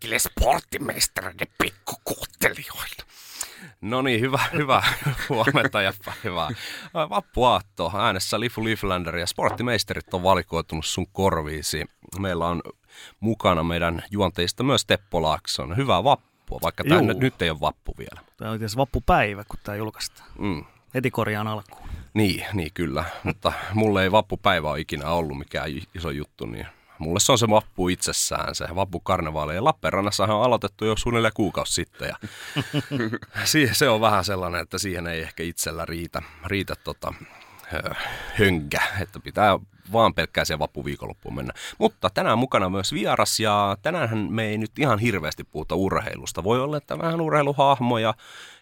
Kaikille sporttimestareiden pikkukuuttelijoille. No niin, hyvä, hyvä huomenta ja päivää. Vappuaatto äänessä Lifu Leaflander ja sporttimeisterit on valikoitunut sun korviisi. Meillä on mukana meidän juonteista myös Teppo Laakson. Hyvää vappua, vaikka tämä nyt, nyt ei ole vappu vielä. Tämä on tietysti vappupäivä, kun tämä julkaistaan. Mm. Heti korjaan alkuun. Niin, niin kyllä. Mutta mulle ei vappupäivä ole ikinä ollut mikään iso juttu, niin mulle se on se vappu itsessään, se vappukarnevaali. Ja Lappeenrannassahan on aloitettu jo suunnilleen kuukausi sitten. Ja se on vähän sellainen, että siihen ei ehkä itsellä riitä, riitä tota, hönkä, että pitää vaan pelkkää se vappuviikonloppuun mennä. Mutta tänään mukana myös vieras ja tänään me ei nyt ihan hirveästi puhuta urheilusta. Voi olla, että vähän urheiluhahmoja,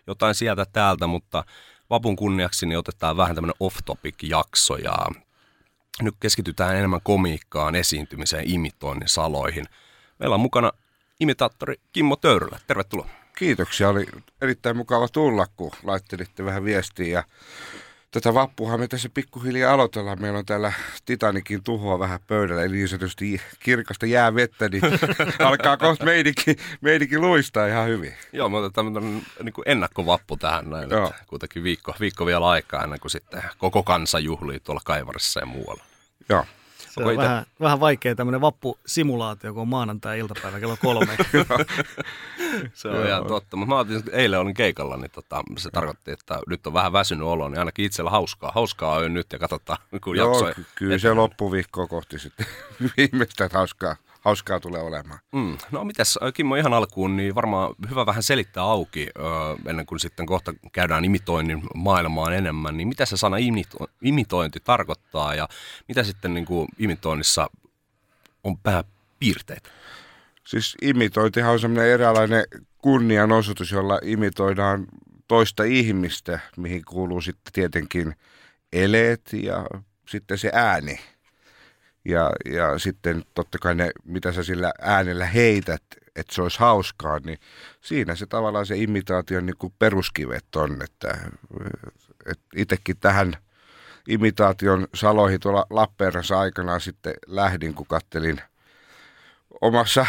jotain sieltä täältä, mutta vapun kunniaksi niin otetaan vähän tämmöinen off-topic-jakso ja nyt keskitytään enemmän komiikkaan, esiintymiseen, imitoinnin saloihin. Meillä on mukana imitaattori Kimmo Töyrylä. Tervetuloa. Kiitoksia. Oli erittäin mukava tulla, kun laittelitte vähän viestiä. Ja tätä vappuhan me tässä pikkuhiljaa aloitellaan. Meillä on täällä Titanikin tuhoa vähän pöydällä, eli niin sanotusti kirkasta jäävettä, niin alkaa kohta meidinkin, meidinkin luistaa ihan hyvin. Joo, me otetaan niin kuin ennakkovappu tähän näin, Joo. kuitenkin viikko, viikko vielä aikaa ennen kuin sitten koko kansa juhlii tuolla Kaivarissa ja muualla. Joo. Se on vähän, vähän vaikea tämmöinen vappusimulaatio, kun on maanantai-iltapäivä kello kolme. se on ihan totta. Mutta mä ajattelin, että eilen olin keikalla, niin tota, se tarkoitti, että nyt on vähän väsynyt olo, niin ainakin itsellä hauskaa. Hauskaa on nyt ja katsotaan, kun Joo, jakso. kyllä se loppuviikko kohti sitten viimeistä hauskaa hauskaa tulee olemaan. Mm. No mitäs Kimmo ihan alkuun, niin varmaan hyvä vähän selittää auki ö, ennen kuin sitten kohta käydään imitoinnin maailmaan enemmän, niin mitä se sana imito- imitointi tarkoittaa ja mitä sitten niin kuin imitoinnissa on pääpiirteitä? Siis imitointihan on semmoinen eräänlainen kunnianosoitus, jolla imitoidaan toista ihmistä, mihin kuuluu sitten tietenkin eleet ja sitten se ääni. Ja, ja sitten totta kai ne, mitä sä sillä äänellä heität, että se olisi hauskaa, niin siinä se tavallaan se imitaation niin kuin peruskivet on. Että, että itsekin tähän imitaation saloihin tuolla Lappeenrannassa aikanaan sitten lähdin, kun kattelin omassa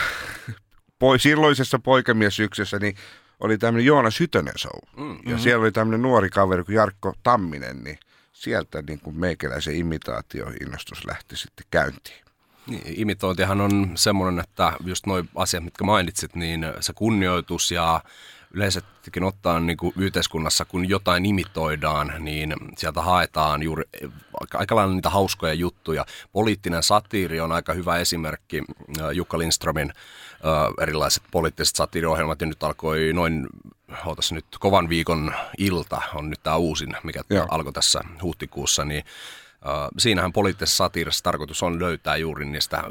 poi, silloisessa poikamiesyksessä, niin oli tämmöinen Joonas Hytönen show. Mm-hmm. Ja siellä oli tämmöinen nuori kaveri kuin Jarkko Tamminen, niin sieltä niin kuin meikäläisen imitaatioinnostus lähti sitten käyntiin. Niin, imitointihan on semmoinen, että just noin asiat, mitkä mainitsit, niin se kunnioitus ja yleensäkin ottaa niin kuin yhteiskunnassa, kun jotain imitoidaan, niin sieltä haetaan juuri aika lailla niitä hauskoja juttuja. Poliittinen satiiri on aika hyvä esimerkki. Jukka Lindströmin erilaiset poliittiset satiiriohjelmat, ja nyt alkoi noin, ootas nyt, kovan viikon ilta on nyt tämä uusin, mikä Joo. alkoi tässä huhtikuussa, niin siinähän poliittisessa satiirissa tarkoitus on löytää juuri niistä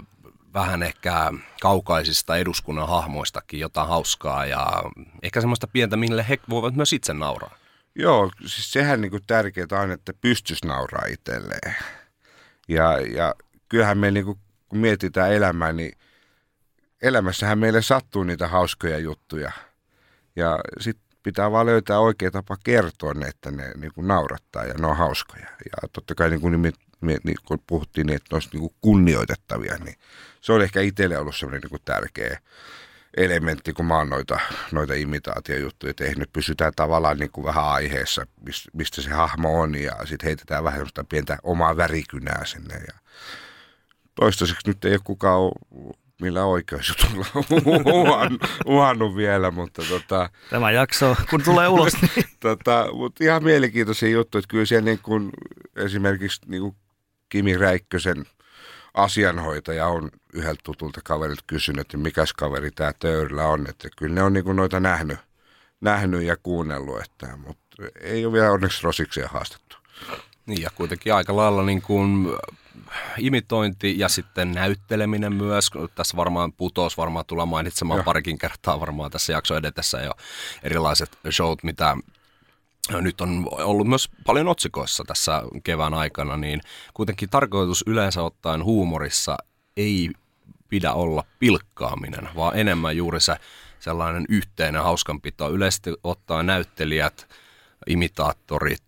vähän ehkä kaukaisista eduskunnan hahmoistakin jotain hauskaa ja ehkä semmoista pientä, mille he voivat myös itse nauraa. Joo, siis sehän niin tärkeää on, että pystyisi nauraa itselleen. Ja, ja kyllähän me niin kuin, kun mietitään elämää, niin elämässähän meille sattuu niitä hauskoja juttuja. Ja sitten pitää vaan löytää oikea tapa kertoa ne, että ne niin kuin naurattaa ja ne on hauskoja. Ja totta kai niin kuin, niin kun puhuttiin, niin, että ne olisi niin kuin kunnioitettavia, niin se on ehkä itselle ollut semmoinen niin kuin tärkeä elementti, kun mä oon noita, noita imitaatiojuttuja tehnyt. Pysytään tavallaan niin kuin vähän aiheessa, mistä se hahmo on ja sitten heitetään vähän semmoista pientä omaa värikynää sinne. Ja toistaiseksi nyt ei ole kukaan millä oikeusjutulla uhannut, uhannut vielä, mutta tota... Tämä jakso, kun tulee ulos. Niin... tota, mutta ihan mielenkiintoisia juttuja, että kyllä siellä niin kuin, esimerkiksi niin kuin Kimi Räikkösen asianhoitaja on yhdeltä tutulta kaverilta kysynyt, että mikäs kaveri tämä Töyrillä on, että kyllä ne on niin kuin noita nähnyt, nähnyt ja kuunnellut, että, mutta ei ole vielä onneksi Rosiksia haastettu. Niin ja kuitenkin aika lailla niin kuin imitointi ja sitten näytteleminen myös. Tässä varmaan putous varmaan tulla mainitsemaan Joo. parikin kertaa varmaan tässä jakso edetessä jo erilaiset showt, mitä nyt on ollut myös paljon otsikoissa tässä kevään aikana, niin kuitenkin tarkoitus yleensä ottaen huumorissa ei pidä olla pilkkaaminen, vaan enemmän juuri se sellainen yhteinen hauskanpito. Yleisesti ottaen näyttelijät, imitaattorit,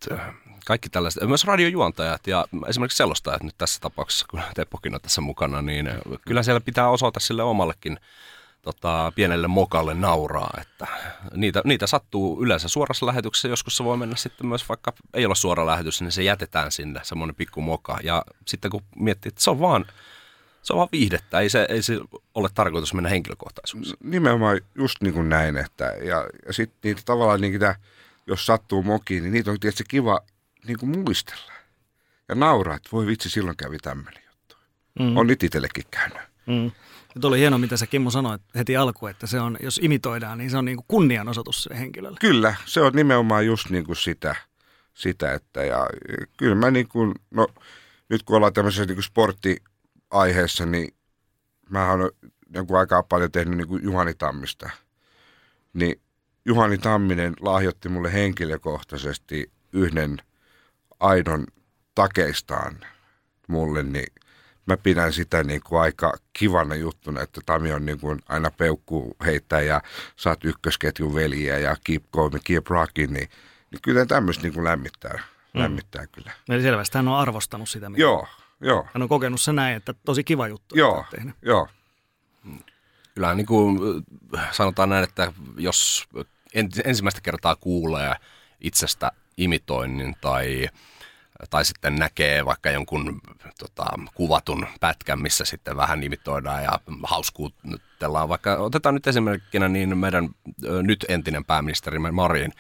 kaikki tällaiset, myös radiojuontajat ja esimerkiksi selostajat nyt tässä tapauksessa, kun Teppokin on tässä mukana, niin kyllä siellä pitää osata sille omallekin tota, pienelle mokalle nauraa, että niitä, niitä sattuu yleensä suorassa lähetyksessä, joskus se voi mennä sitten myös vaikka ei ole suora lähetys, niin se jätetään sinne, semmoinen pikku moka. Ja sitten kun miettii, että se on vaan, se on vaan viihdettä, ei se, ei se ole tarkoitus mennä henkilökohtaisuuksiin. Nimenomaan just niin kuin näin, että ja, ja sitten niitä tavallaan sitä, jos sattuu mokiin, niin niitä on tietysti kiva niin kuin muistella. Ja nauraa, että voi vitsi, silloin kävi tämmöinen juttu. Mm. On nyt itsellekin käynyt. Mm. Tuo oli hieno, mitä sä Kimmo sanoit heti alkuun, että se on, jos imitoidaan, niin se on niin kuin kunnianosoitus sille henkilölle. Kyllä, se on nimenomaan just niin kuin sitä, sitä että ja ja kyllä mä niin kuin, no nyt kun ollaan tämmöisessä niin kuin sporttiaiheessa, niin mä oon jonkun aikaa paljon tehnyt niin kuin Juhani Tammista. Niin Juhani Tamminen lahjoitti mulle henkilökohtaisesti yhden aidon takeistaan mulle, niin mä pidän sitä niin kuin aika kivana juttuna, että Tami on niin kuin aina peukku heittää ja saat ykkösketjun veliä ja keep going, keep rocking, niin, niin kyllä tämmöistä niin kuin lämmittää, lämmittää kyllä. Eli selvästi hän on arvostanut sitä, mitä Joo, joo, hän on kokenut se näin, että tosi kiva juttu. joo, joo. Kyllä niin kuin sanotaan näin, että jos en, ensimmäistä kertaa kuulee itsestä imitoinnin tai, tai sitten näkee vaikka jonkun tota, kuvatun pätkän, missä sitten vähän imitoidaan ja hauskuutellaan. Vaikka otetaan nyt esimerkkinä niin meidän ö, nyt entinen pääministerimme Marin,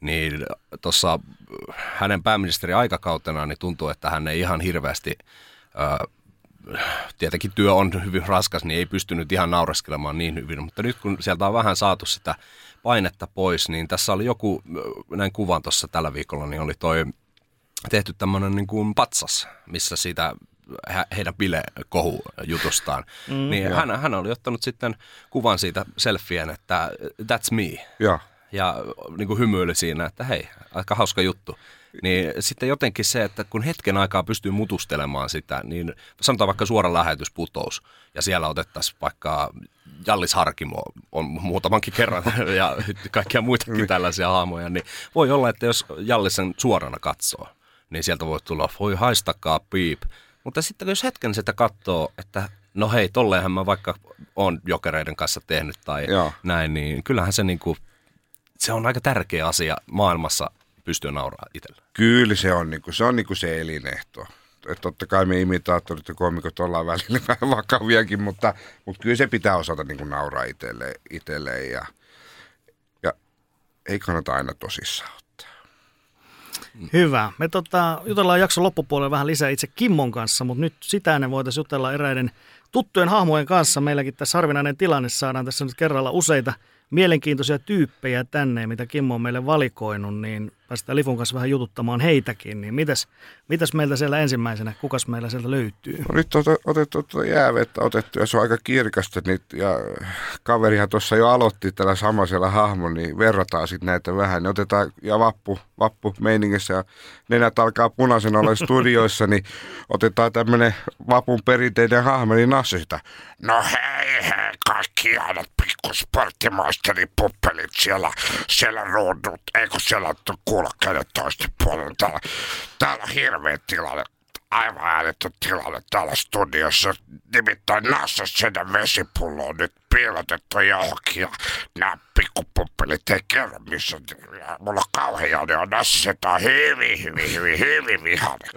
niin tuossa hänen pääministeri aikakautena niin tuntuu, että hän ei ihan hirveästi ö, tietenkin työ on hyvin raskas, niin ei pystynyt ihan naureskelemaan niin hyvin, mutta nyt kun sieltä on vähän saatu sitä painetta pois, niin tässä oli joku, näin kuvan tuossa tällä viikolla, niin oli toi tehty tämmöinen niin kuin patsas, missä siitä hä- heidän bilekohujutustaan, mm, niin hän, hän oli ottanut sitten kuvan siitä selfien, että that's me, joo. ja niin kuin hymyili siinä, että hei, aika hauska juttu. Niin sitten jotenkin se, että kun hetken aikaa pystyy mutustelemaan sitä, niin sanotaan vaikka suora lähetys putous, ja siellä otettaisiin vaikka Jallis Harkimo on muutamankin kerran, ja kaikkia muitakin tällaisia haamoja, niin voi olla, että jos Jallis sen suorana katsoo, niin sieltä voi tulla, voi haistakaa piip. Mutta sitten jos hetken sitä katsoo, että no hei, tolleenhan mä vaikka on jokereiden kanssa tehnyt tai Joo. näin, niin kyllähän se niinku, se on aika tärkeä asia maailmassa pystyä nauraa itsellä. Kyllä se on, niin kuin, se on niin kuin se elinehto. Et totta kai me imitaattorit ja komikot ollaan välillä vähän vakaviakin, mutta, mutta kyllä se pitää osata niin kuin nauraa itselleen, itselleen ja, ja ei kannata aina tosissaan. Hyvä. Me tota, jutellaan jakson loppupuolella vähän lisää itse Kimmon kanssa, mutta nyt sitä ennen voitaisiin jutella eräiden tuttujen hahmojen kanssa. Meilläkin tässä harvinainen tilanne saadaan tässä nyt kerralla useita mielenkiintoisia tyyppejä tänne, mitä Kimmo on meille valikoinut, niin päästään Lifun kanssa vähän jututtamaan heitäkin. Niin mitäs, mitäs meiltä siellä ensimmäisenä, kukas meillä sieltä löytyy? No nyt on otettu tuota jäävettä otettu ja se on aika kirkasta nyt ja kaverihan tuossa jo aloitti tällä samaisella hahmon, niin verrataan sitten näitä vähän. Ne otetaan ja vappu, vappu meiningissä ja nenät alkaa punaisen olla studioissa, niin otetaan tämmöinen vapun perinteinen hahmo, niin Nasse sitä. No hei hei, kaikki ihanat pikkusporttimaisteri puppelit siellä, siellä ruudut, eikö siellä ole kuulokkeiden toisten puolella. Täällä, täällä on hirveä tilanne, aivan äänetön tilanne täällä studiossa. Nimittäin Nassa sen vesipullo on nyt piilotettu johonkin ja nämä pikkupuppelit ei kerro missä. Ja mulla on kauhean ja Nassa se on hyvin, hyvin, hyvin, hyvin vihainen.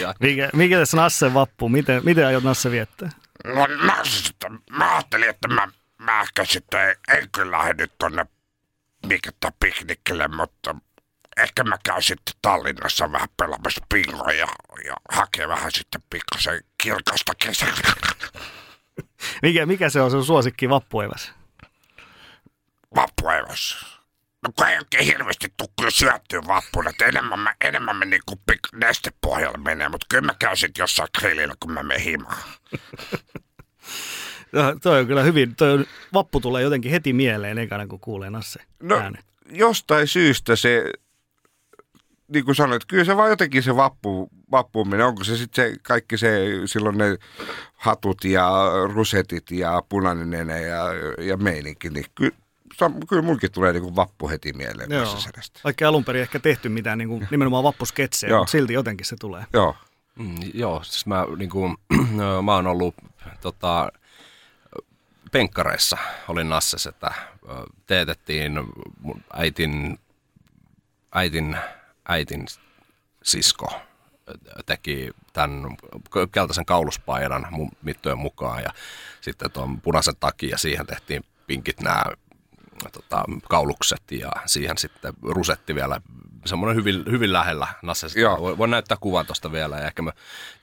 Mikä, mikä tässä Nasse vappu? Miten, miten aiot Nasse viettää? No Nassista, mä ajattelin, että mä, mä ehkä sitten en, en kyllä lähde nyt tonne mikä piknikille, mutta ehkä mä käyn sitten Tallinnassa vähän pelaamassa pingoa ja, ja hakee vähän sitten pikkasen kirkasta kesää. Mikä, mikä se on sun suosikki vappueväs? Vappueväs. No kun ei oikein hirveästi tuu kyllä syöttyä vappuna, että enemmän mä, enemmän mä niinku pik- nestepohjalle menee, mutta kyllä mä käyn sit jossain grillillä, kun mä menen himaan. Joo, toi on kyllä hyvin, toi on, vappu tulee jotenkin heti mieleen ekana, kun kuulee Nasse No, äänen. jostain syystä se, niin kuin sanoit, kyllä se vaan jotenkin se vappu, vappuminen, onko se sitten se kaikki se, silloin ne hatut ja rusetit ja punainen nenä ja, ja meininki, niin kyllä, kyllä munkin tulee niin kuin vappu heti mieleen Joo. Vaikka alun perin ehkä tehty mitään niin kuin, nimenomaan vappusketsejä, mutta silti jotenkin se tulee. Joo, Mm, joo, siis mä, niin kuin, mä oon ollut tota, penkkareissa, olin Nasses, että teetettiin äitin, äitin, äitin sisko. Teki tämän keltaisen kauluspaidan mittojen mukaan ja sitten tuon punaisen takia siihen tehtiin pinkit nämä tota, kaulukset ja siihen sitten rusetti vielä semmoinen hyvin, hyvin lähellä Nasse. Joo. Voin, voin näyttää kuvan tuosta vielä ja ehkä me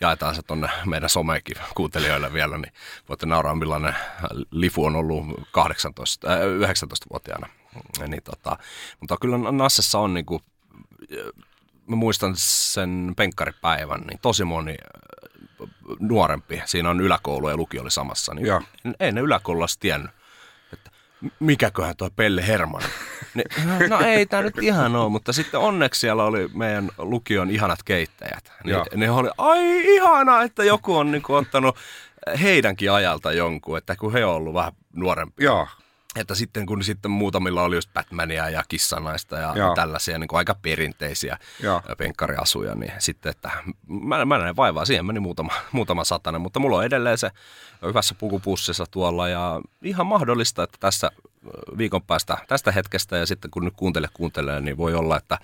jaetaan se tuonne meidän someekin kuuntelijoille vielä, niin voitte nauraa millainen lifu on ollut 18, äh, 19-vuotiaana. Niin, tota, mutta kyllä Nassessa on niinku, mä muistan sen penkkaripäivän, niin tosi moni äh, nuorempi, siinä on yläkoulu ja lukio oli samassa, niin Joo. ei ne yläkoululla olisi tiennyt, mikäköhän toi Pelle Herman. Niin, no ei tämä nyt ihan ole, mutta sitten onneksi siellä oli meidän lukion ihanat keittäjät. Niin, ne oli, ai ihana, että joku on niinku ottanut heidänkin ajalta jonkun, että kun he on ollut vähän nuorempi. joo, Että sitten kun sitten muutamilla oli just Batmania ja kissanaista ja Joo. tällaisia niin kuin aika perinteisiä Joo. penkkariasuja, niin sitten, että mä, mä näin vaivaa, siihen meni muutama, muutama satanen, mutta mulla on edelleen se hyvässä pukupussissa tuolla ja ihan mahdollista, että tässä viikon päästä tästä hetkestä ja sitten kun nyt kuuntele kuuntelee, niin voi olla, että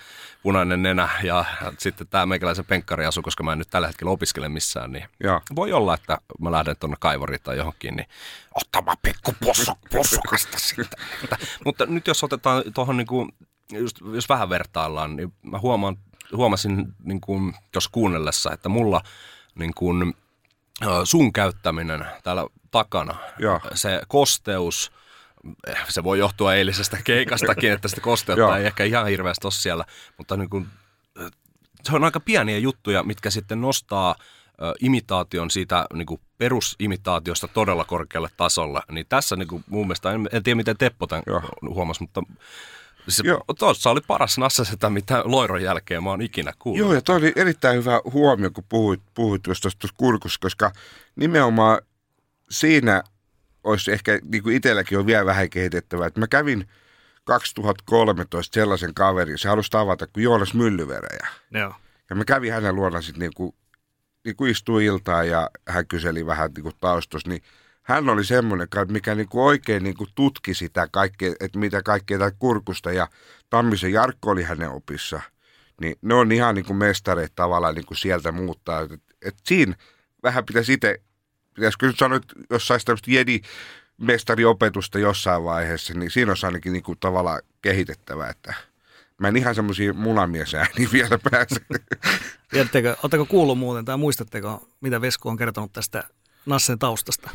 punainen nenä ja sitten tämä meikäläisen penkkariasu, koska mä en nyt tällä hetkellä opiskele missään, niin joo. voi olla, että mä lähden tuonne kaivariin tai johonkin, niin Ottama pikku possu, possukasta siitä. Mutta, mutta nyt jos otetaan tuohon, niin kuin, just, jos vähän vertaillaan, niin mä huomaan, huomasin niin kuin, jos kuunnellessa, että mulla niin kuin, sun käyttäminen täällä takana, Joo. se kosteus, eh, se voi johtua eilisestä keikastakin, että sitä kosteutta ei ehkä ihan hirveästi ole siellä, mutta niin kuin, ö, se on aika pieniä juttuja, mitkä sitten nostaa imitaation siitä niin kuin perusimitaatiosta todella korkealle tasolle. Niin tässä niin kuin, mun mielestä, en, en tiedä miten Teppo tämän Joo. huomasi, mutta se, Joo. tuossa oli paras nassasetä, mitä Loiron jälkeen mä oon ikinä kuullut. Joo, ja toi oli erittäin hyvä huomio, kun puhuit, puhuit tuosta tuosta kurkusta, koska nimenomaan siinä olisi ehkä, niin kuin itselläkin on vielä vähän kehitettävää, että mä kävin 2013 sellaisen kaverin, se halusi tavata kuin Joonas Myllyverejä. Joo. Ja mä kävin hänen luona sitten niin kuin, niin kuin istui iltaan ja hän kyseli vähän niin kuin taustus, niin hän oli semmoinen, mikä niin kuin oikein niin kuin tutki sitä kaikkea, että mitä kaikkea tätä kurkusta ja Tammisen Jarkko oli hänen opissa. Niin ne on ihan niin kuin mestareet tavallaan niin kuin sieltä muuttaa. Et, et siinä vähän pitäisi itse, pitäisikö nyt sanoa, että jos saisi tämmöistä jedi mestariopetusta jossain vaiheessa, niin siinä olisi ainakin niin kuin tavallaan kehitettävää, että mä en ihan semmoisia munamiesääniä vielä pääse. Tiedättekö, oletteko kuullut muuten tai muistatteko, mitä Vesku on kertonut tästä Nassen taustasta?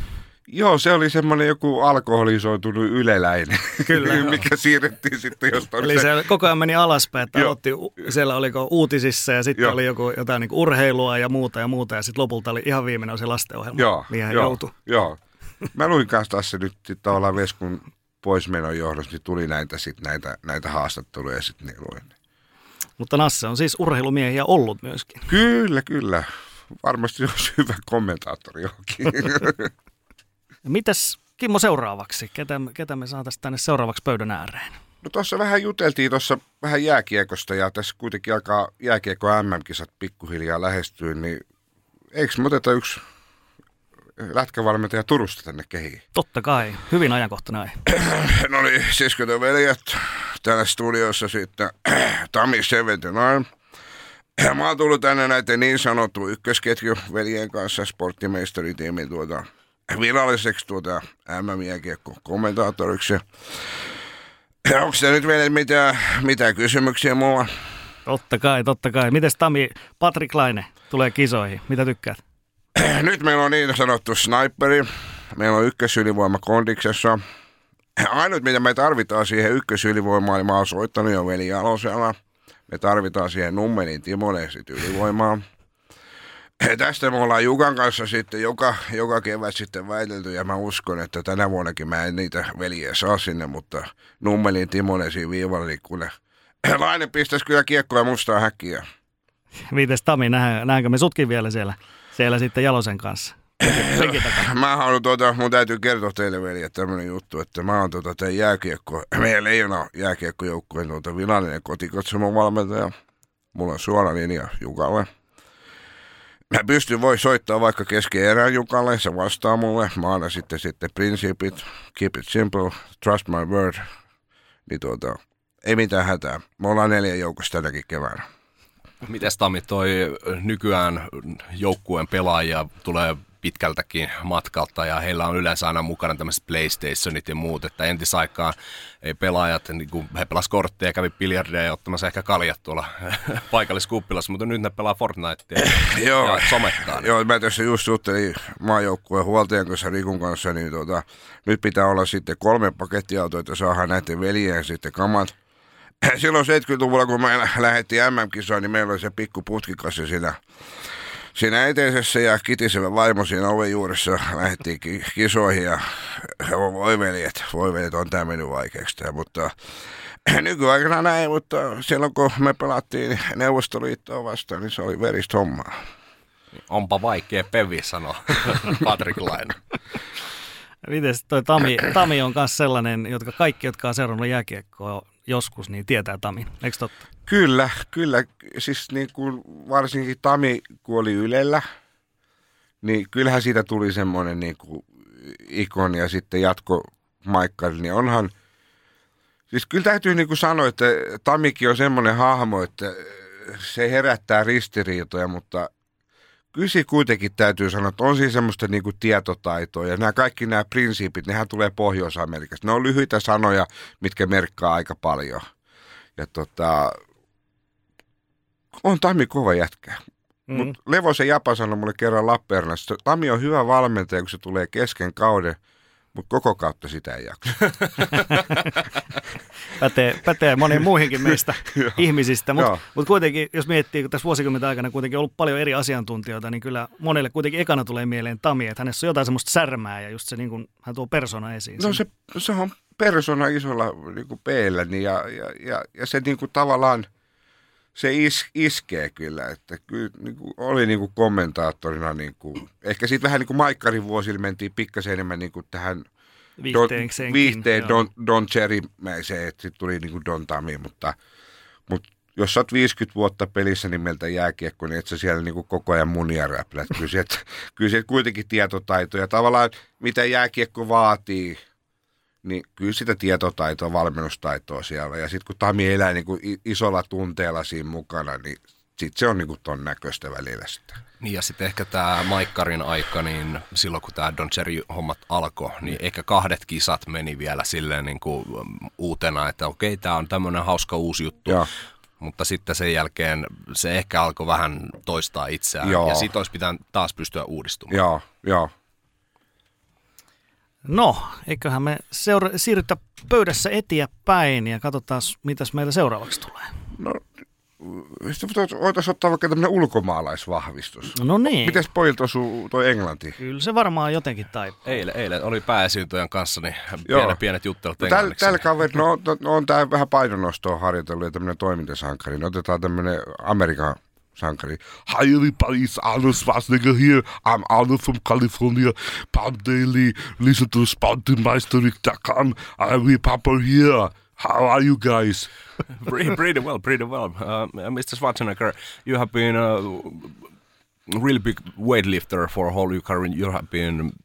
Joo, se oli semmoinen joku alkoholisoitunut yleläinen, Kyllä, joo. mikä siirrettiin sitten jostain. Eli se koko ajan meni alaspäin, että aloitti, u- siellä oliko uutisissa ja sitten Joo. oli joku, jotain niin urheilua ja muuta ja muuta ja sitten lopulta oli ihan viimeinen se lastenohjelma, Joo, mihin hän joo, joutui. joo. Mä luin kanssa tässä nyt tavallaan Veskun poismenon johdosta, niin tuli näitä, sit, näitä, näitä haastatteluja ja sitten niin luin. Mutta Nasse on siis urheilumiehiä ollut myöskin. Kyllä, kyllä. Varmasti olisi hyvä kommentaattori johonkin. Mitäs Kimmo seuraavaksi? Ketä, ketä me saataisiin tänne seuraavaksi pöydän ääreen? No tuossa vähän juteltiin tuossa vähän jääkiekosta ja tässä kuitenkin alkaa jääkiekko MM-kisat pikkuhiljaa lähestyä, niin eikö me oteta yksi lätkävalmentaja Turusta tänne kehiin? Totta kai, hyvin ajankohtainen aihe. No niin, siskot ja veljet, täällä studiossa sitten Tami 79. Mä oon tullut tänne näiden niin sanottu ykkösketju veljen kanssa sporttimestaritiimin tuota, viralliseksi tuota MM-jääkiekko kommentaattoriksi. Ja Onko se nyt vielä mitään, mitään kysymyksiä mulla? Totta kai, totta kai. Mites Tami, Patrik Laine tulee kisoihin? Mitä tykkäät? Nyt meillä on niin sanottu sniperi. Meillä on ykkösylivoima kondiksessa. ainut mitä me tarvitaan siihen ykkösylivoimaan, niin mä oon soittanut jo veli Jalosella. Me tarvitaan siihen Nummelin Timolle sit ylivoimaa. Ja tästä me ollaan Jukan kanssa sitten joka, joka kevät sitten väitelty ja mä uskon, että tänä vuonnakin mä en niitä veljiä saa sinne, mutta Nummelin Timonen siinä viivalla, niin kyllä Laine pistäisi kyllä kiekkoa mustaa häkkiä. Mites Tami, nähdäänkö me sutkin vielä siellä, siellä sitten Jalosen kanssa? Mä haluan, tuota, mun täytyy kertoa teille veli, että tämmönen juttu, että mä oon tuota, tämän jääkiekko, meidän leijona jääkiekkojoukkueen tuota, virallinen kotikatsomon valmentaja. Mulla on suora linja Jukalle. Mä pystyn, voi soittaa vaikka kesken erään Jukalle, se vastaa mulle. Mä annan sitten, sitten prinsipit, keep it simple, trust my word. Niin tuota, ei mitään hätää. Me ollaan neljä joukossa tänäkin keväänä. Mites Tami, toi nykyään joukkueen pelaajia tulee pitkältäkin matkalta ja heillä on yleensä aina mukana tämmöiset PlayStationit ja muut, että entisaikaan ei pelaajat, niin kuin he pelas kortteja, kävi biljardia ja ottamassa ehkä kaljat tuolla paikalliskuppilassa, mutta nyt ne pelaa Fortnitea Joo. ja somettaa. Joo, mä tässä just juttelin maajoukkueen huoltajan kanssa Rikun kanssa, niin tota, nyt pitää olla sitten kolme pakettiautoa, että saadaan näiden veljeen sitten kamat. Silloin 70-luvulla, kun me lähdettiin MM-kisoon, niin meillä oli se pikku putkikassi siinä, siinä eteisessä ja kitisevä vaimo siinä oven juuressa. Lähdettiin ki- kisoihin ja voi veljet, voi veljet, on tämä mennyt vaikeaksi tää, mutta nykyaikana näin, mutta silloin kun me pelattiin Neuvostoliittoa vastaan, niin se oli veristä hommaa. Onpa vaikea pevi, sanoo Patrick Laine. Mites toi Tami, Tami on myös sellainen, jotka kaikki, jotka on seurannut jääkiekkoa joskus, niin tietää Tami. Eikö totta? Kyllä, kyllä. Siis niin kuin varsinkin Tami kuoli Ylellä, niin kyllähän siitä tuli semmoinen niin kuin ikoni ja sitten jatko Maikkari, niin onhan, siis kyllä täytyy niin kuin sanoa, että Tamikin on semmoinen hahmo, että se herättää ristiriitoja, mutta siinä kuitenkin täytyy sanoa, että on siinä semmoista niin kuin tietotaitoa ja nämä kaikki nämä prinsiipit, nehän tulee Pohjois-Amerikasta. Ne on lyhyitä sanoja, mitkä merkkaa aika paljon. Ja tota, on Tami kova jätkä. Mm. Mut Levosen Japa sanoi mulle kerran Lappeenrannassa, että Tami on hyvä valmentaja, kun se tulee kesken kauden, mutta koko kautta sitä ei jaksa. Pätee, pätee moniin muihinkin meistä ihmisistä, mutta mut kuitenkin, jos miettii, kun tässä vuosikymmenten aikana kuitenkin on ollut paljon eri asiantuntijoita, niin kyllä monelle kuitenkin ekana tulee mieleen Tami, että hänessä on jotain semmoista särmää ja just se, niin kuin, hän tuo persona esiin. No se, se on persona isolla niin kuin peellä, niin ja, ja, ja, ja se niin kuin tavallaan, se is, iskee kyllä, että kyllä niin kuin oli niin kuin kommentaattorina, niin kuin, ehkä sitten vähän niin kuin Maikkarin vuosilla mentiin pikkasen enemmän niin kuin tähän Don, viihteen. Don, Don Cherry-mäiseen, että sitten tuli niin kuin Don Tami, mutta, mutta jos sä oot 50 vuotta pelissä nimeltä jääkiekko, niin et sä siellä niin kuin koko ajan munia räplät. Kyllä se, kyllä se kuitenkin tietotaito ja tavallaan mitä jääkiekko vaatii, niin kyllä sitä tietotaitoa, valmennustaitoa siellä. Ja sitten kun Tami elää niin kuin isolla tunteella siinä mukana, niin sitten se on niin kuin ton näköistä välillä sitä. Niin ja sitten ehkä tämä Maikkarin aika, niin silloin kun tämä Don Cherry-hommat alkoi, niin ehkä kahdet kisat meni vielä silleen niin kuin uutena, että okei, tämä on tämmöinen hauska uusi juttu. Joo. Mutta sitten sen jälkeen se ehkä alkoi vähän toistaa itseään. Joo. Ja sitten olisi pitänyt taas pystyä uudistumaan. Joo, joo. No, eiköhän me seura- siirrytä pöydässä eteenpäin ja katsotaan, mitäs meillä seuraavaksi tulee. No, sitten voitaisiin ottaa vaikka tämmöinen ulkomaalaisvahvistus. No niin, Mites pojilta osuu toi englanti? kyllä se varmaan jotenkin taipuu. Eilen, eilen oli pääesiintyjän kanssa niin Joo. pienet, pienet juttelut No, tällä täl kaverilla, no, no, no, on tää vähän painonnostoa harjoitellut ja tämmöinen toimintasankari. No, otetaan tämmöinen Amerikan sankari. Hi everybody, it's Arnold Schwarzenegger here. I'm Arnold from California. Pound Daily. Listen to SpoutMeisterik.com. I'm Papa here. How are you guys? pretty, pretty well, pretty well. Uh, Mr. Schwarzenegger, you have been a really big weightlifter for a whole your career. You have been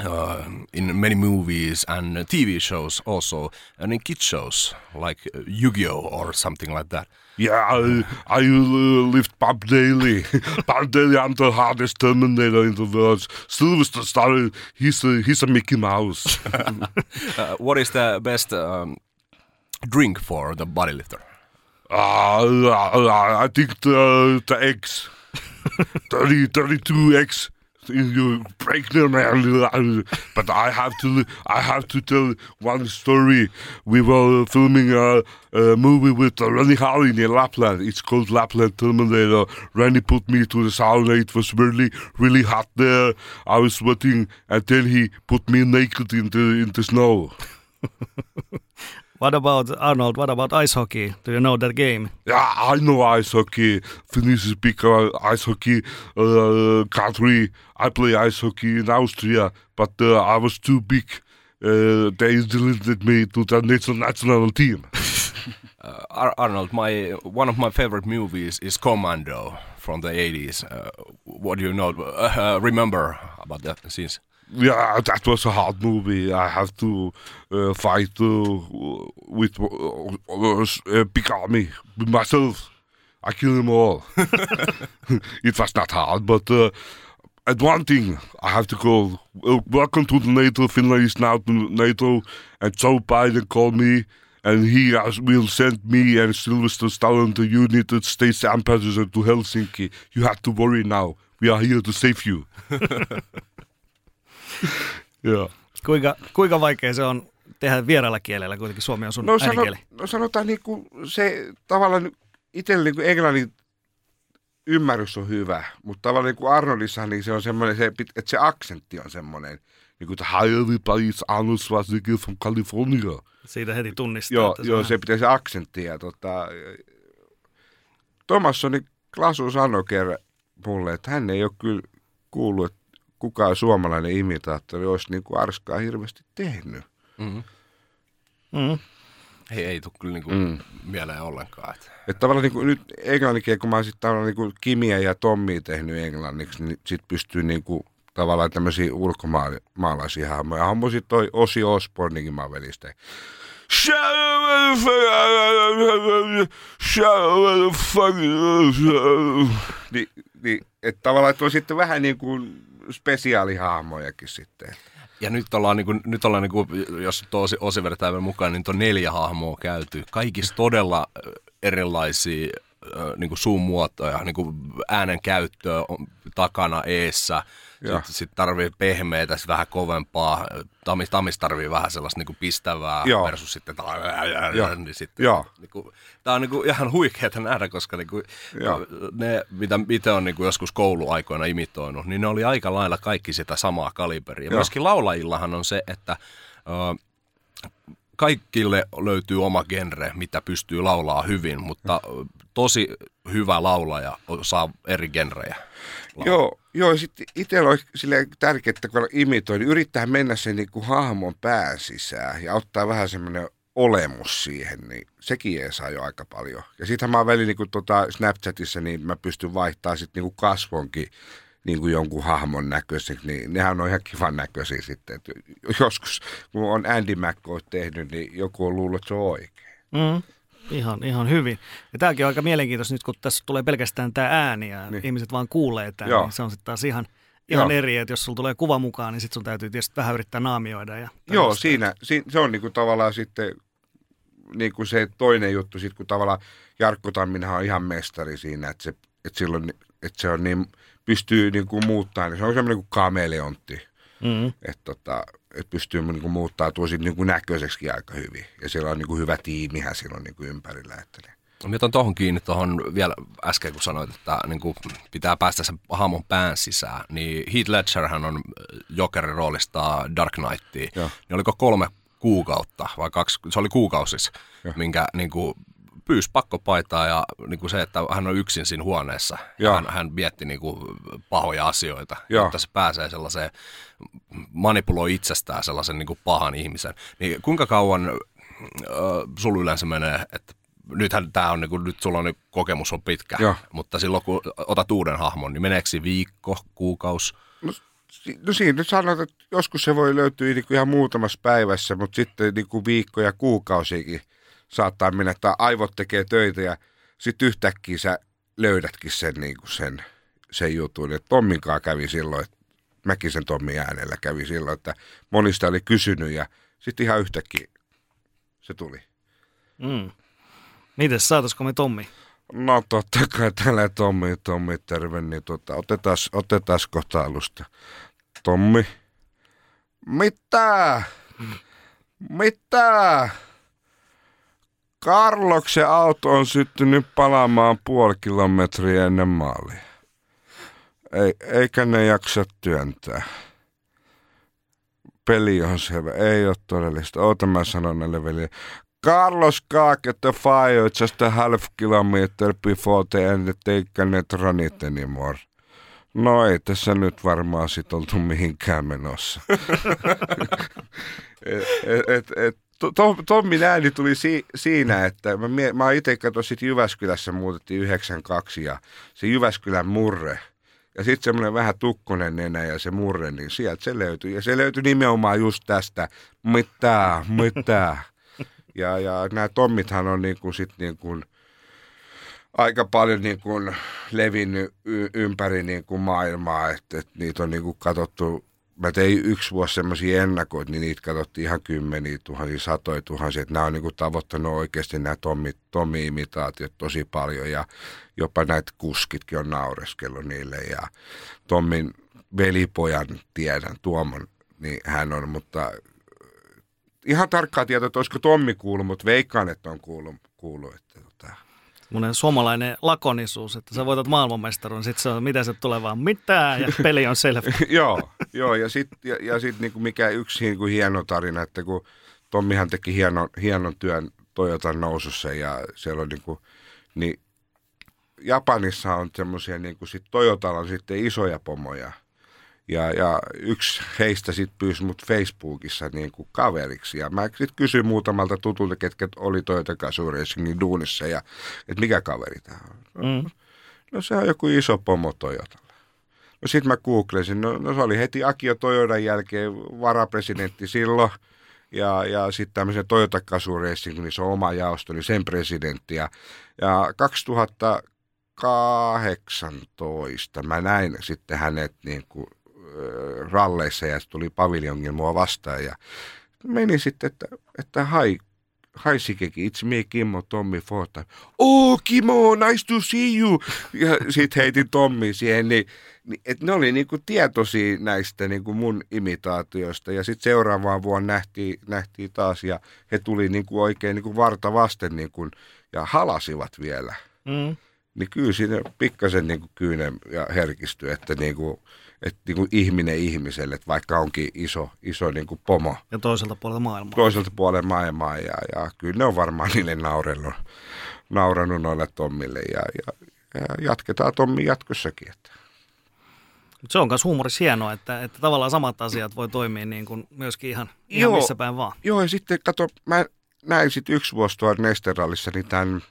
uh, in many movies and TV shows also, and in kids shows like uh, Yu-Gi-Oh or something like that. Yeah, I, I uh, lift Bob Daly. Bob Daly, I'm the hardest Terminator in the world. Sylvester Stallone, he's a, he's a Mickey Mouse. Uh, what is the best um, drink for the bodylifter? Uh, I think the, the eggs. 30, 32 eggs. You break them, but I have to I have to tell one story. We were filming a, a movie with Rennie Harley in Lapland. It's called Lapland Terminator. Rennie put me to the sauna. It was really really hot there. I was sweating, then he put me naked in the in the snow. What about Arnold? What about ice hockey? Do you know that game? Yeah, I know ice hockey. Finnish is big uh, ice hockey uh, country. I play ice hockey in Austria, but uh, I was too big. Uh, they deleted me to the national national team. Uh, Ar- Arnold, my one of my favorite movies is Commando from the 80s. Uh, what do you know? Uh, remember about that scenes? Yeah, that was a hard movie. I have to uh, fight uh, with uh, uh, big army with myself. I kill them all. it was not hard, but uh, at one thing I have to go. Uh, welcome to the NATO. Finland is now to NATO, and Joe Biden called me, and he has, will send me and Sylvester Stallone, the United States ambassador to Helsinki. You have to worry now. We are here to save you. yeah. Kuinka, kuinka vaikea se on tehdä vieraalla kielellä, kuitenkin suomi on sun No, sano, no sanotaan niin kuin se tavallaan itselle niin kuin englannin ymmärrys on hyvä, mutta tavallaan niin kuin Arnoldissa niin se on semmoinen, se, että se aksentti on semmoinen, niin kuin hi everybody, it's Arnold Schwarzenegger from California. Siitä heti tunnistaa. Joo, että joo on- se pitää se aksentti ja tota, Tomassoni Klasu sanoi kerran mulle, että hän ei ole kyllä kuullut, että kukaan suomalainen imitaattori olisi niin kuin Arskaa hirveästi tehnyt. Mm-hmm. Mm. Ei, ei tule kyllä niinku Mm. mm. mieleen ollenkaan. Että. Että tavallaan niin kuin nyt englanninkin, kun mä oon sitten tavallaan niin kuin Kimiä ja Tommia tehnyt englanniksi, niin sit pystyy niin kuin tavallaan tämmöisiä ulkomaalaisia hahmoja. Hahmo sit toi Osi Osborninkin mä velistä. Niin, niin että tavallaan että on sitten vähän niin kuin spesiaalihahmojakin sitten. Ja nyt ollaan, niinku, nyt ollaan niinku, jos tuo osi, mukaan, niin on neljä hahmoa käyty. Kaikissa todella erilaisia ö, niinku suun muotoja, niinku äänen käyttöä on takana, eessä. Sitten sit tarvii pehmeitä, sit vähän kovempaa. Tamis, tamis tarvii vähän sellaista niinku pistävää Joo. versus sitten tää, Joo. niin sitten, Joo. Niinku, tää on niinku ihan huikeeta nähdä, koska niinku, Joo. ne, mitä itse on niinku joskus kouluaikoina imitoinut, niin ne oli aika lailla kaikki sitä samaa kaliberia. Joo. Myöskin laulajillahan on se, että ö, kaikille löytyy oma genre, mitä pystyy laulaa hyvin, mutta tosi hyvä laulaja saa eri genrejä. Joo, joo sitten itsellä on sille tärkeää, kun imitoi, niin yrittää mennä sen niin kuin hahmon pään sisään ja ottaa vähän semmoinen olemus siihen, niin sekin ei saa jo aika paljon. Ja sitten mä välillä niin kuin tota Snapchatissa, niin mä pystyn vaihtamaan sitten niin kasvonkin niin kuin jonkun hahmon näköiseksi, niin nehän on ihan kivan näköisiä sitten. Et joskus, kun on Andy McCoy tehnyt, niin joku on luullut, että se on oikein. Mm. Ihan, ihan hyvin. Ja tämäkin on aika mielenkiintoista nyt, kun tässä tulee pelkästään tämä ääni ja niin. Ihmiset vaan kuulee tämän, Joo. niin se on sitten taas ihan, ihan Joo. eri, että jos sulla tulee kuva mukaan, niin sitten sun täytyy tietysti vähän yrittää naamioida. Ja Joo, siinä, si, se on niinku tavallaan sitten niinku se toinen juttu, sit kun tavallaan Jarkko Tamminenhan on ihan mestari siinä, että se, että silloin, että se on niin, pystyy niinku muuttaa, niin se on semmoinen kuin kameleontti, Mm. että tota, et pystyy niinku muuttaa tuo sit niinku näköiseksi aika hyvin. Ja siellä on niinku hyvä tiimihän silloin niinku ympärillä. Että ne. Mä otan tuohon kiinni tuohon vielä äsken, kun sanoit, että niin kuin pitää päästä sen hahmon pään sisään, niin Heath Ledgerhän on Jokerin roolista Dark Knightia. Niin oliko kolme kuukautta vai kaksi, se oli kuukausis, Joo. minkä niin kuin, pyysi pakkopaitaa ja niin kuin se, että hän on yksin siinä huoneessa. Ja hän, hän mietti niin kuin, pahoja asioita, Joo. jotta se pääsee sellaiseen, manipuloi itsestään sellaisen niin kuin pahan ihmisen. Niin kuinka kauan äh, sulla yleensä menee, että nythän tämä on, niin kuin, nyt sulla on, kokemus on pitkä, Joo. mutta silloin kun otat uuden hahmon, niin meneekö viikko, kuukaus? Si- No siinä nyt sanotaan, että joskus se voi löytyä niin kuin ihan muutamassa päivässä, mutta sitten niin kuin viikko ja kuukausikin saattaa mennä, että aivot tekee töitä ja sitten yhtäkkiä sä löydätkin sen, niin kuin sen, sen jutun. Et Tomminkaan kävi silloin, että mäkin sen Tommin äänellä kävi silloin, että monista oli kysynyt ja sitten ihan yhtäkkiä se tuli. Mm. Mites, saataisiko me Tommi? No totta kai täällä Tommi, Tommi, terve, niin tota, otetaan, otetaan kohta alusta. Tommi. Mitä? Mitä? Karloksen auto on syttynyt palaamaan puoli kilometriä ennen maalia. Ei, eikä ne jaksa työntää. Peli on selvä. Ei ole todellista. Oota mä sanon näille veljille. Carlos Kaak at the fire just a half kilometer before the end take net run it anymore. No ei tässä nyt varmaan sit oltu mihinkään menossa. et, et, et, to, Tommin ääni tuli si, siinä, että mä, mä itse katsoin sit Jyväskylässä muutettiin 92 ja se Jyväskylän murre. Ja sitten semmoinen vähän tukkonen nenä ja se murre, niin sieltä se löytyi. Ja se löytyi nimenomaan just tästä, mitä, mitä. Ja, ja nämä Tommithan on niin kuin sit niin kuin, aika paljon niin kuin levinnyt ympäri niin kuin maailmaa, että, että niitä on niin kuin katsottu mä tein yksi vuosi semmoisia ennakoita, niin niitä katsottiin ihan kymmeniä tuhansia, satoja tuhansia. Että nämä on niin kuin tavoittanut oikeasti nämä Tommi, Tommi-imitaatiot tosi paljon ja jopa näitä kuskitkin on naureskellut niille. Ja Tommin velipojan tiedän, Tuomon, niin hän on, mutta ihan tarkkaa tietoa, että olisiko Tommi kuullut, mutta veikkaan, että on kuullut. kuullut semmoinen suomalainen lakonisuus, että sä voitat maailmanmestaruuden, sitten se on, mitä se tulee vaan, mitään, ja peli on selvä. joo, joo, ja sitten ja, ja sit niinku mikä yksi niinku hieno tarina, että kun Tommihan teki hienon, hienon työn Toyotan nousussa, ja siellä on niinku, niin Japanissa on semmoisia, niin kuin sit Toyotalla on sitten isoja pomoja, ja, ja yksi heistä sitten pyysi mut Facebookissa niin kuin kaveriksi. Ja mä sitten kysyin muutamalta tutulta, ketkä oli Toyota Gazoo Racingin duunissa, ja että mikä kaveri tämä on. Mm. No se on joku iso pomo Toyotalla. No sitten mä googlesin, no, no se oli heti Akio Toyodan jälkeen varapresidentti silloin, ja, ja sitten tämmöisen Toyota Gazoo Racing, niin se on oma jaosto, niin sen presidentti. Ja, ja 2018 mä näin sitten hänet niin kuin ralleissa ja tuli paviljongin mua vastaan ja meni sitten, että, että hai, hi Sikeki, it's me Kimmo Tommi Forta. Oh Kimmo, nice to see you. Ja sitten heitin Tommi siihen, niin, niin et ne oli niinku tietoisia näistä niinku mun imitaatioista. Ja sitten seuraavaan vuonna nähtiin, nähtiin taas ja he tuli niinku oikein niinku varta vasten niinku, ja halasivat vielä. Mm. Niin kyllä siinä pikkasen niinku kyynen ja herkistyi, että niinku, että niin kuin ihminen ihmiselle, että vaikka onkin iso, iso niin kuin pomo. Ja toiselta puolelta maailmaa. Toiselta puolelta maailmaa ja, ja kyllä ne on varmaan niille naurannut, naurannut noille Tommille ja, ja, ja jatketaan Tommi jatkossakin. Että. Se on myös huumorissa hienoa, että, että tavallaan samat asiat voi toimia niin kuin myöskin ihan, ihan joo, missä päin vaan. Joo, ja sitten kato, mä näin sitten yksi vuosi tuolla Nesterallissa, niin tämän,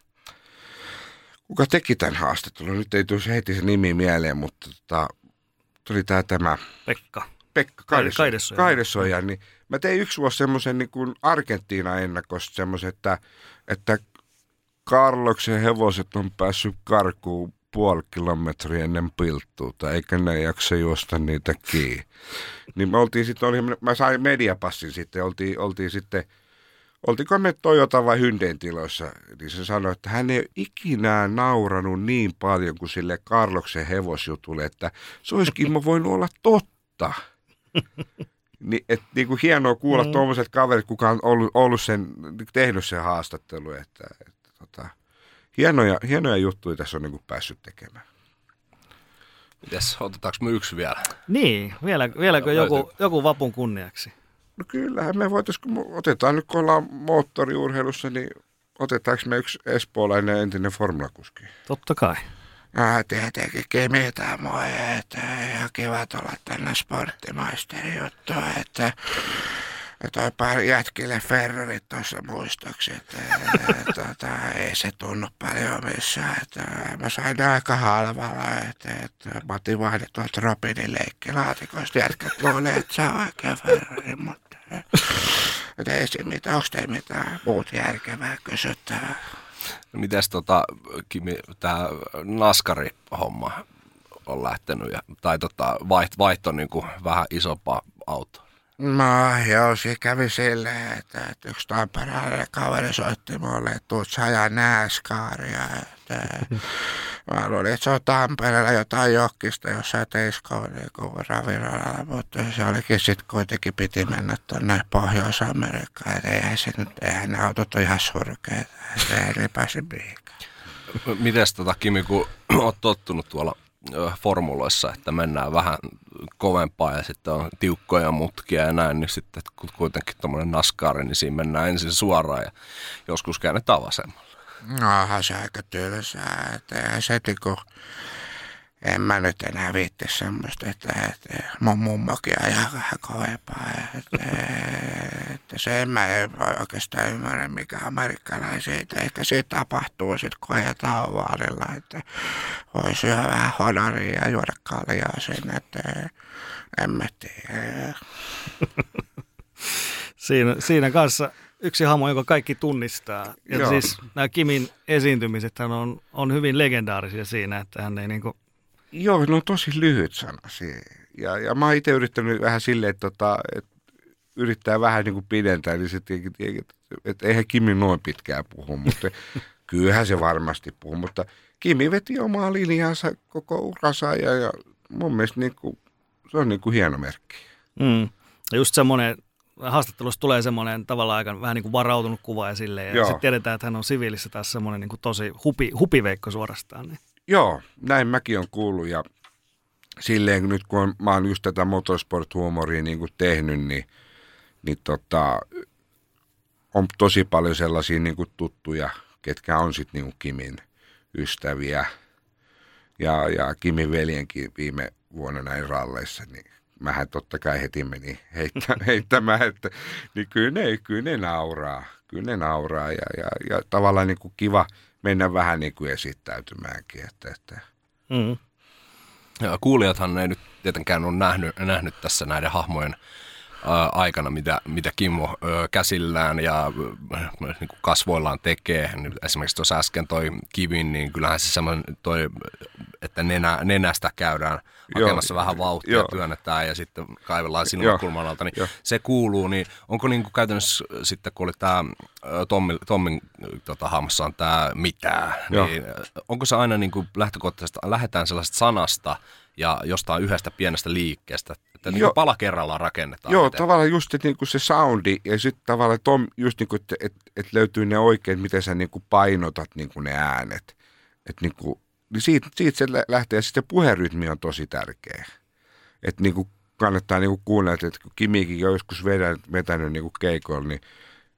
kuka teki tämän haastattelun, nyt ei tule heti se nimi mieleen, mutta tota, tuli tää tämä... Pekka. Pekka Kaidesoja. Kaidesoja. Kaidesoja niin mä tein yksi vuosi semmoisen niin kuin Argentiina-ennakosta semmoisen, että, että Karloksen hevoset on päässyt karkuun puoli kilometriä ennen pilttuuta, eikä ne jaksa juosta niitä kiinni. Niin me oltiin sitten, oli, mä sain mediapassin sitten, oltiin, oltiin sitten – oltiko me Toyota vai Hyndeen tiloissa, niin se sanoi, että hän ei ikinä nauranut niin paljon kuin sille Karloksen hevosjutulle, että se olisikin mä voinut olla totta. Ni, et, niin kuin hienoa kuulla mm. tuommoiset kaverit, kuka on ollut, ollut sen, tehnyt sen haastattelu. Että, että, tota, hienoja, hienoja juttuja tässä on niin kuin päässyt tekemään. Mites, otetaanko me yksi vielä? Niin, vielä, vieläkö joku, joku vapun kunniaksi? No kyllähän me voitaisiin, kun otetaan nyt kun ollaan moottoriurheilussa, niin otetaanko me yksi espoolainen entinen formulakuski? Totta kai. No tietenkin mitään moi, että ihan kiva olla tänne sporttimaisteri juttu, että toi pari jätkille ferrarit tuossa muistoksi, että tota, ei se tunnu paljon missään. Että mä sain aika halvalla, että, että mä otin vaihdettua Robinin leikkilaatikoista. Jätkät luulee, että se on oikein ferrari, mutta ei siinä mitään, onko teillä mitään muut järkevää kysyttävää? No mites tota, Kimi, tää Naskari-homma on lähtenyt, ja, tai tota, vaiht, vaihto niin kuin vähän isompaa autoa? No joo, se kävi silleen, että, että yksi tamperalainen kaveri soitti mulle, että tuut sä ajaa. Että Että, mä luulin, että se on Tampereella jotain jokkista jossain teiskoon niin mutta se olikin sitten kuitenkin piti mennä tuonne Pohjois-Amerikkaan. Että eihän, se nyt, eihän ne autot ole ihan surkeita, eihän ne pääse mihinkään. Mites tota, Kimi, kun oot tottunut tuolla formuloissa, että mennään vähän kovempaa ja sitten on tiukkoja mutkia ja näin, niin sitten kuitenkin tuommoinen naskari, niin siinä mennään ensin suoraan ja joskus käännetään vasemmalle. No, onhan se aika tylsää, että se niinku, en mä nyt enää viitti semmoista, että, että mun mummokin ajaa vähän kovempaa. Että, että se en mä oikeastaan ymmärrä, mikä amerikkalaisia, ehkä se tapahtuu sitten, kun ajetaan vaalilla, että voi syödä vähän hodaria ja juoda kaljaa sinne, että en mä tiedä. Siinä, siinä kanssa yksi hahmo, joka kaikki tunnistaa. Ja Joo. siis nämä Kimin esiintymiset on, on hyvin legendaarisia siinä, että hän ei niinku, Joo, ne on tosi lyhyt sanasia. Ja, ja mä oon itse yrittänyt vähän silleen, että, tota, että yrittää vähän niin kuin pidentää, niin sitten että, että eihän Kimi noin pitkään puhu, mutta kyllähän se varmasti puhuu. Mutta Kimi veti omaa linjansa koko uransa ja, ja mun mielestä niin kuin, se on niin kuin hieno merkki. mm. ja just semmoinen, haastattelussa tulee semmoinen tavallaan aika vähän niin kuin varautunut kuva esille. Ja sitten tiedetään, että hän on siviilissä taas semmoinen niin kuin tosi hupi, hupiveikko suorastaan. Niin. Joo, näin mäkin on kuullut ja silleen nyt kun on, mä oon just tätä motorsport-huumoria niin kuin tehnyt, niin, niin tota, on tosi paljon sellaisia niin kuin tuttuja, ketkä on sitten niin Kimin ystäviä. Ja, ja Kimin veljenkin viime vuonna näin ralleissa, niin mähän totta kai heti meni heittä, heittämään, että niin kyllä ne, kyllä ne nauraa. Kyllä ne nauraa ja, ja, ja tavallaan niin kuin kiva mennä vähän niin kuin esittäytymäänkin. Että, että. Mm. Ja kuulijathan ei nyt tietenkään ole nähnyt, nähnyt tässä näiden hahmojen aikana, mitä, mitä Kimmo ää, käsillään ja niin kuin kasvoillaan tekee. Esimerkiksi tuossa äsken toi Kivin, niin kyllähän se semmoinen toi, että nenä, nenästä käydään Joo. hakemassa vähän vauhtia, Joo. työnnetään ja sitten kaivellaan sinun Joo. kulman alta, niin Joo. se kuuluu. Niin onko niin kuin käytännössä sitten, kun oli tämä Tommi, Tommin tota, hahmossa on tämä mitään, Joo. niin onko se aina niin kuin lähtökohtaisesti, lähdetään sellaisesta sanasta ja jostain yhdestä pienestä liikkeestä, että niin kuin pala kerrallaan rakennetaan. Joo, itse. tavallaan just että niinku se soundi ja sitten tavallaan tom, just niinku, että et, et löytyy ne oikein, miten sä niinku painotat niinku ne äänet. Et niinku, niin siitä, siitä se lä- lähtee ja sitten se puherytmi on tosi tärkeä. Että niinku kannattaa niinku kuunnella, että kun Kimikin on joskus vetänyt, vetänyt niinku keikolla, niin ja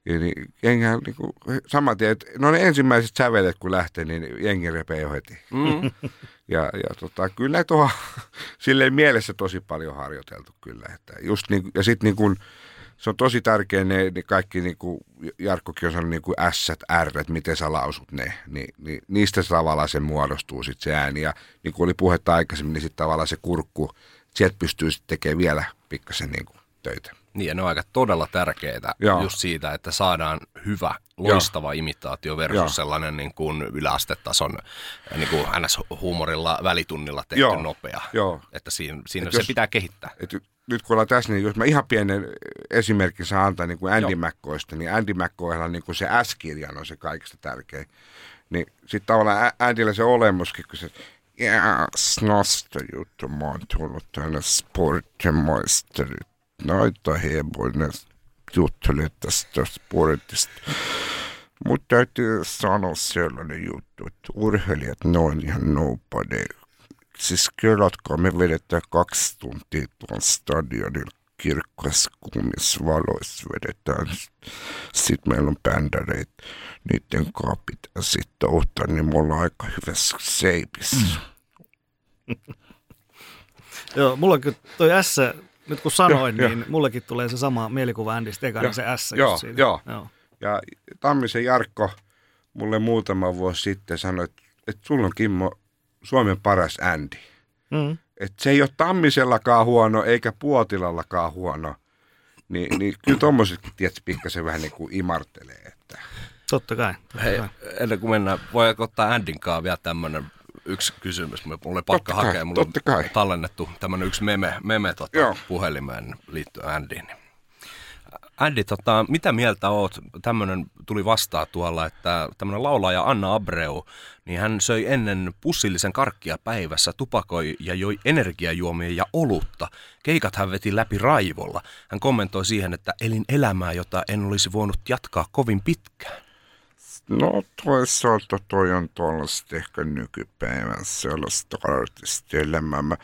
niin jengi niinku, saman tien, että no ne ensimmäiset sävelet kun lähtee, niin jengi repee jo heti. Mm. Ja, ja tota, kyllä näitä on silleen mielessä tosi paljon harjoiteltu kyllä. Että just niin, ja sitten niin kun, se on tosi tärkeä ne, ne kaikki, niin kuin Jarkkokin on sanonut, niin kuin S, R, miten sä lausut ne. Niin, niin niistä tavallaan se muodostuu sitten se ääni. Ja niin kuin oli puhetta aikaisemmin, niin sitten tavallaan se kurkku, sieltä pystyy sitten tekemään vielä pikkasen niin kuin töitä. Niin, ja ne on aika todella tärkeitä Joo. just siitä, että saadaan hyvä, loistava imitaatio versus Joo. sellainen niin kuin yläastetason niin kuin NS-huumorilla välitunnilla tehty Joo. nopea. Joo. Että siinä, siinä Et se jos- pitää kehittää. Et nyt kun ollaan tässä, niin jos mä ihan pienen esimerkin saan antaa niin kuin Andy Joo. McCoysta, niin Andy McCoylla niin kuin se S-kirjan on se kaikista tärkein. Niin sitten tavallaan Andyllä se olemuskin, kun se ja snasta juttu, mä oon tullut tänne sporttimaisteri. Noita heboinen juttelee tästä sportista. Mutta täytyy sanoa sellainen juttu, että urheilijat, ne on ihan nobody. Siis kelatkaa, me vedetään kaksi tuntia tuon stadionilla kirkkaissa kuumissa valoissa vedetään. Sitten meillä on bändäreitä, niiden kanssa pitää sitten ottaa, niin me ollaan aika hyvässä seipissä. Joo, mullakin toi S, nyt kun sanoin, niin mullekin tulee se sama mielikuva Andistä ekana, Joo, se S. joo, siitä. joo. joo. Ja Tammisen Jarkko mulle muutama vuosi sitten sanoi, että, että sulla on Kimmo Suomen paras Andy. Mm. Että se ei ole Tammisellakaan huono, eikä Puotilallakaan huono. Niin, niin kyllä tommosetkin, tiedätkö, pikkasen vähän niin kuin imartelee. Että. Totta kai. Totta Hei, kai. ennen kuin mennään, voi ottaa Andin vielä tämmöinen yksi kysymys. Mulla oli pakko Totta kai, hakea. Mulla totta kai. on tallennettu tämmöinen yksi meme, meme tota, Joo. puhelimeen liittyen Andyin. Andy, tota, mitä mieltä oot? Tämmöinen tuli vastaan tuolla, että tämmöinen laulaja Anna Abreu, niin hän söi ennen pussillisen karkkia päivässä, tupakoi ja joi energiajuomia ja olutta. Keikat hän veti läpi raivolla. Hän kommentoi siihen, että elin elämää, jota en olisi voinut jatkaa kovin pitkään. No toisaalta toi on tuollaista ehkä nykypäivän sellaista artistielämää. Mä,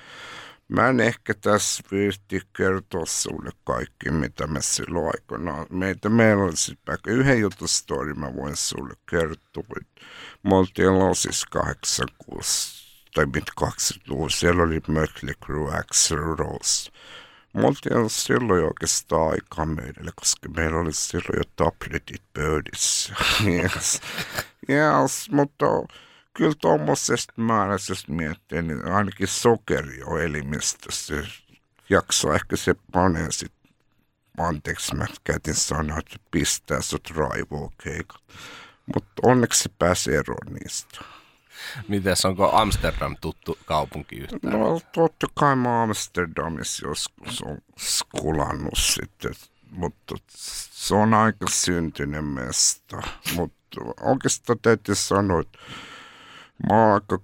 mä en ehkä tässä viitti kertoa sulle kaikki, mitä me silloin aikanaan. Meitä meillä oli vaikka yhden jutun mä voin sulle kertoa. Me oltiin Losis 86 tai mit 80 siellä oli Mötley Crue, Axl Rose. Me oltiin silloin oikeastaan aikaa meille, koska meillä oli silloin jo tabletit pöydissä. yes. yes, mutta kyllä tuommoisesta määräisestä miettii, niin ainakin sokeri on elimistössä. Jaksaa ehkä se panee sit, anteeksi mä käytin sanoa, että pistää sut raivoa keikat. Mutta onneksi se pääsee eroon niistä. Mites, onko Amsterdam tuttu kaupunki yhtään? No totta kai mä Amsterdamissa joskus on skulannut sitten, mutta se on aika syntyinen mesta. Mutta oikeastaan täytyy sanoa, että mä oon aika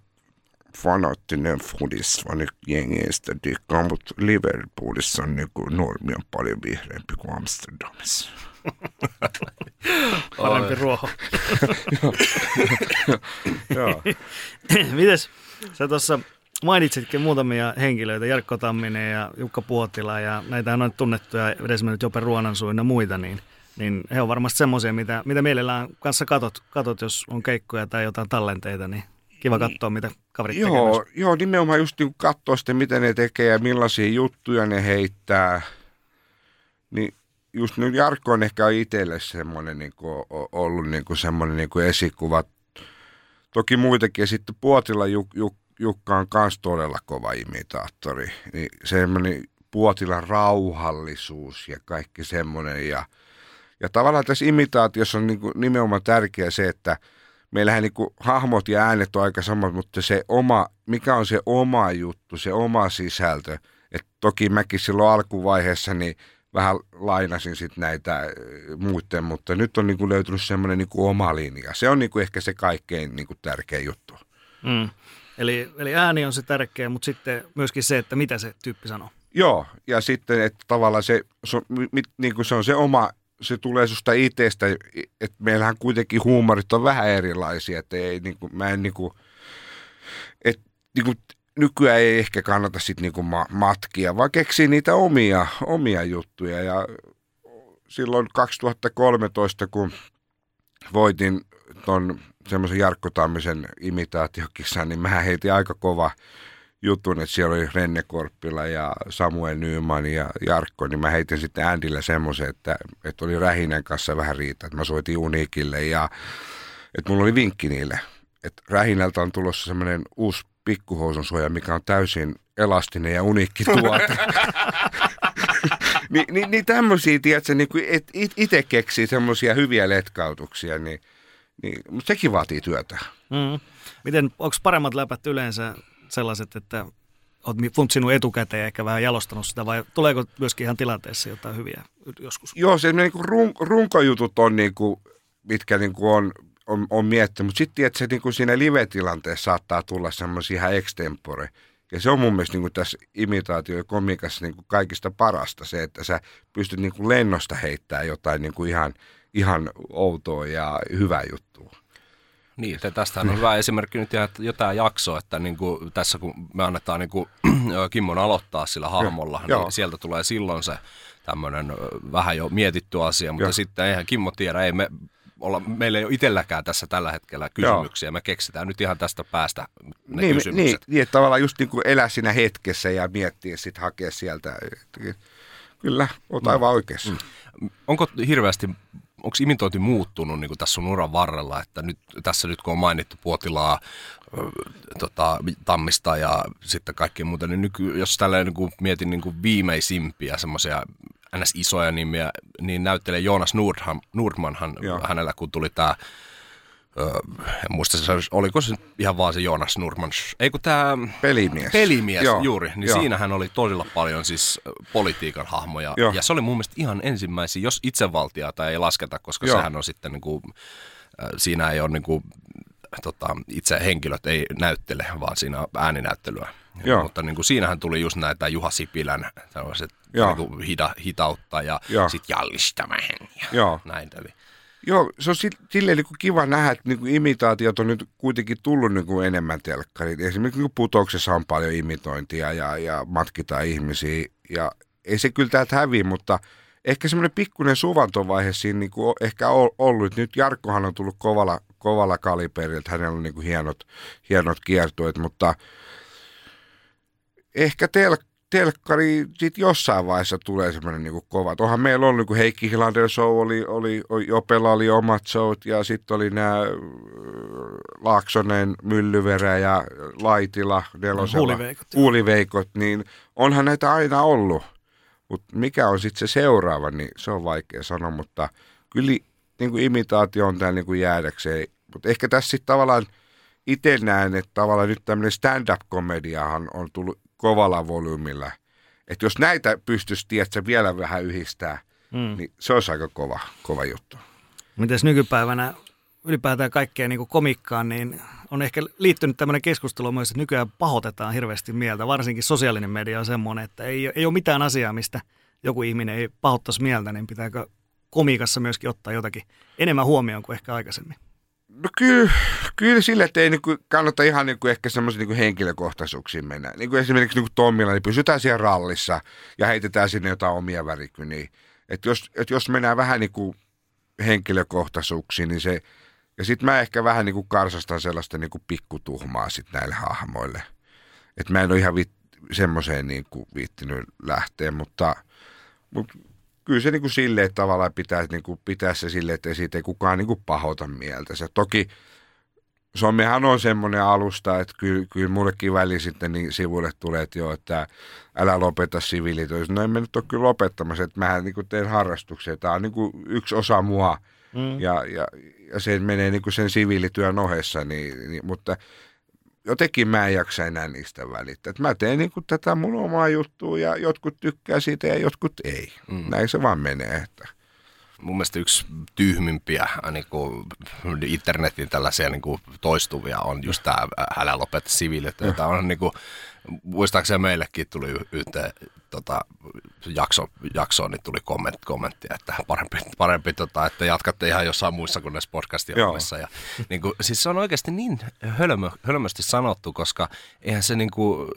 fanaattinen fudisfani jengeistä dikkaa, mutta Liverpoolissa on niinku normi on paljon vihreämpi kuin Amsterdamissa. Parempi ruoho. Joo. Mites sä tuossa mainitsitkin muutamia henkilöitä, Jarkko Tamminen ja Jukka Puotila ja näitä on tunnettuja, edesmennyt Jope Ruonansuun ja muita, niin, niin he on varmasti semmoisia, mitä, mitä mielellään kanssa katot, katot, jos on keikkoja tai jotain tallenteita, niin kiva katsoa, mitä kaverit Joo, tekevät. joo, nimenomaan just niin katsoa sitten, mitä ne tekee ja millaisia juttuja ne heittää. Niin just nyt Jarkko on ehkä itselle semmoinen niin kuin, ollut niin kuin semmoinen niin kuin esikuva. Toki muitakin. Ja sitten Puotila Juk, Juk, Jukka on myös todella kova imitaattori. Niin semmoinen Puotilan rauhallisuus ja kaikki semmoinen. Ja, ja tavallaan tässä imitaatiossa on niin kuin nimenomaan tärkeää se, että meillähän niin kuin hahmot ja äänet on aika samat, mutta se oma, mikä on se oma juttu, se oma sisältö. Et toki mäkin silloin alkuvaiheessa niin vähän lainasin sit näitä äh, muiden, mutta nyt on niin kuin löytynyt semmoinen niin oma linja. Se on niin kuin ehkä se kaikkein niin kuin tärkein juttu. Mm. Eli, eli ääni on se tärkeä, mutta sitten myöskin se, että mitä se tyyppi sanoo. Joo, ja sitten, että tavallaan se, se, on, mi, niin kuin se on se oma, se tulee susta itsestä, että meillähän kuitenkin huumorit on vähän erilaisia, että ei niin kuin, mä en niin kuin, että niin kuin, nykyään ei ehkä kannata sitten niinku ma- matkia, vaan keksiä niitä omia, omia juttuja. Ja silloin 2013, kun voitin ton semmoisen Jarkko Tammisen imitaatiokisan, niin mä heitin aika kova jutun, että siellä oli Renne Korppila ja Samuel Nyman ja Jarkko, niin mä heitin sitten Andille semmoisen, että, että oli Rähinen kanssa vähän riitä, että mä soitin Unikille ja että mulla oli vinkki niille, että Rähinältä on tulossa semmoinen uusi pikkuhousun suoja, mikä on täysin elastinen ja uniikki tuote. Ni, niin, niin tämmöisiä, tiedätkö, niin kuin et, it, itse keksii semmoisia hyviä letkautuksia, niin, niin, mutta sekin vaatii työtä. Mm. Miten, onko paremmat läpät yleensä sellaiset, että olet funtsinut etukäteen ehkä vähän jalostanut sitä, vai tuleeko myöskin ihan tilanteessa jotain hyviä joskus? Joo, se niin kuin run, runkojutut on, niin kuin, mitkä niin kuin on, on, on miettinyt, mutta sitten että se niin kuin siinä live-tilanteessa saattaa tulla semmoisia ihan extempore. Ja se on mun mielestä niin kuin tässä imitaatio- ja komikassa niin kuin kaikista parasta se, että sä pystyt niin kuin lennosta heittämään jotain niin kuin ihan, ihan outoa ja hyvää juttua. Niin, että tästä on hyvä esimerkki nyt ihan jotain jaksoa, että niin kuin tässä kun me annetaan niin kuin Kimmon aloittaa sillä hahmolla, Joo, niin joo. sieltä tulee silloin se tämmöinen vähän jo mietitty asia, mutta Joo. sitten eihän Kimmo tiedä, ei me olla, meillä ei ole itselläkään tässä tällä hetkellä kysymyksiä, me keksitään nyt ihan tästä päästä ne niin, niin, kysymykset. niin, että tavallaan just niin kuin elää siinä hetkessä ja miettiä sitten hakea sieltä. Kyllä, oot aivan oikeassa. Mm. Onko hirveästi, onko imitointi muuttunut niin kuin tässä sun uran varrella, että nyt, tässä nyt kun on mainittu Puotilaa, tota, Tammista ja sitten kaikkea muuta, niin nyky, jos tällä niin kuin mietin niin kuin viimeisimpiä semmoisia ns. isoja nimiä, niin näyttelee Joonas Nordham, Nordmanhan Joo. hänellä, kun tuli tämä Öö, en muista, se oliko se ihan vaan se Jonas Nurman. Ei kun tämä Pelimies. pelimies Joo, juuri, niin joo. siinähän oli todella paljon siis politiikan hahmoja. Joo. Ja se oli mun mielestä ihan ensimmäisiä, jos itsevaltiota ei lasketa, koska Joo. sehän on sitten niin kuin, siinä ei ole niin kuin, tota, itse henkilöt ei näyttele, vaan siinä on ääninäyttelyä. Joo. Mutta niin kuin siinähän tuli just näitä Juha Sipilän tällaiset Joo. niin kuin hida, hitautta ja Joo. sitten Jallis vähän ja Joo. näin. Eli, Joo, se on si- silleen niin kiva nähdä, että niin kuin imitaatiot on nyt kuitenkin tullut niin kuin enemmän telkkariin. Esimerkiksi niin putouksessa on paljon imitointia ja, ja matkitaan ihmisiä. Ja ei se kyllä täältä häviä, mutta ehkä semmoinen pikkuinen suvantovaihe siinä niin kuin ehkä ol- ollut. Nyt Jarkkohan on tullut kovalla, kovalla kaliberilta, hänellä on niin kuin hienot, hienot kiertueet, mutta ehkä tel- telkkari sit jossain vaiheessa tulee semmoinen niinku kova. Onhan meillä on niinku Heikki Hilander show, oli, oli, oli Jopella oli omat showt ja sitten oli nämä Laaksonen, Myllyverä ja Laitila, Nelosella. Huuliveikot. Huuliveikot, niin onhan näitä aina ollut. Mutta mikä on sitten se seuraava, niin se on vaikea sanoa, mutta kyllä niin kuin imitaatio on täällä niin kuin jäädäkseen. Mutta ehkä tässä sitten tavallaan itse näen, että tavallaan nyt tämmöinen stand-up-komediahan on tullut kovalla volyymilla. Että jos näitä pystyisi, tiedätkö, vielä vähän yhdistää, mm. niin se olisi aika kova, kova juttu. Mites nykypäivänä ylipäätään kaikkeen niin komikkaan, niin on ehkä liittynyt tämmöinen keskustelu myös, että nykyään pahoitetaan hirveästi mieltä. Varsinkin sosiaalinen media on semmoinen, että ei, ei ole mitään asiaa, mistä joku ihminen ei pahoittaisi mieltä, niin pitääkö komiikassa myöskin ottaa jotakin enemmän huomioon kuin ehkä aikaisemmin. No kyllä, kyllä sille, että ei niinku kannata ihan niinku ehkä semmoisiin niinku henkilökohtaisuuksiin mennä. Niin kuin esimerkiksi niinku Tommilla, niin pysytään siellä rallissa ja heitetään sinne jotain omia värikyniä. Et jos, et jos mennään vähän niinku henkilökohtaisuuksiin, niin se... Ja sitten mä ehkä vähän niinku karsastan sellaista niinku pikkutuhmaa sit näille hahmoille. Että mä en ole ihan vit, semmoiseen niinku viittinyt lähteä, mutta, mutta kyllä se niinku silleen, että tavallaan pitää, niinku, pitää se silleen, että siitä ei kukaan niinku pahota mieltä. Se toki Sommihan on semmoinen alusta, että kyllä, kyllä mullekin väliin sitten niin sivuille tulee, että joo, että älä lopeta siviilityötä. No en mä nyt ole kyllä lopettamassa, että mähän niin teen harrastuksia. Tämä on niin kuin yksi osa mua mm. ja, ja, ja se menee niin kuin sen siviilityön ohessa, niin, niin, mutta jotenkin mä en jaksa enää niistä välittää. Et mä teen niin kuin tätä mun omaa juttua ja jotkut tykkää siitä ja jotkut ei. Mm. Näin se vaan menee. Että. mun mielestä yksi tyhmimpiä niin kuin internetin tällaisia niin kuin toistuvia on just tämä älä lopeta siviilityötä. Tämä on niin kuin, muistaakseni meillekin tuli yhteen tota, jakso, jaksoon, niin tuli komment, kommenttia, että parempi, parempi tota, että jatkatte ihan jossain muissa kuin näissä podcast-ohjelmissa. Ja, niin kuin, siis se on oikeasti niin hölmö, hölmösti sanottu, koska eihän se niin kuin,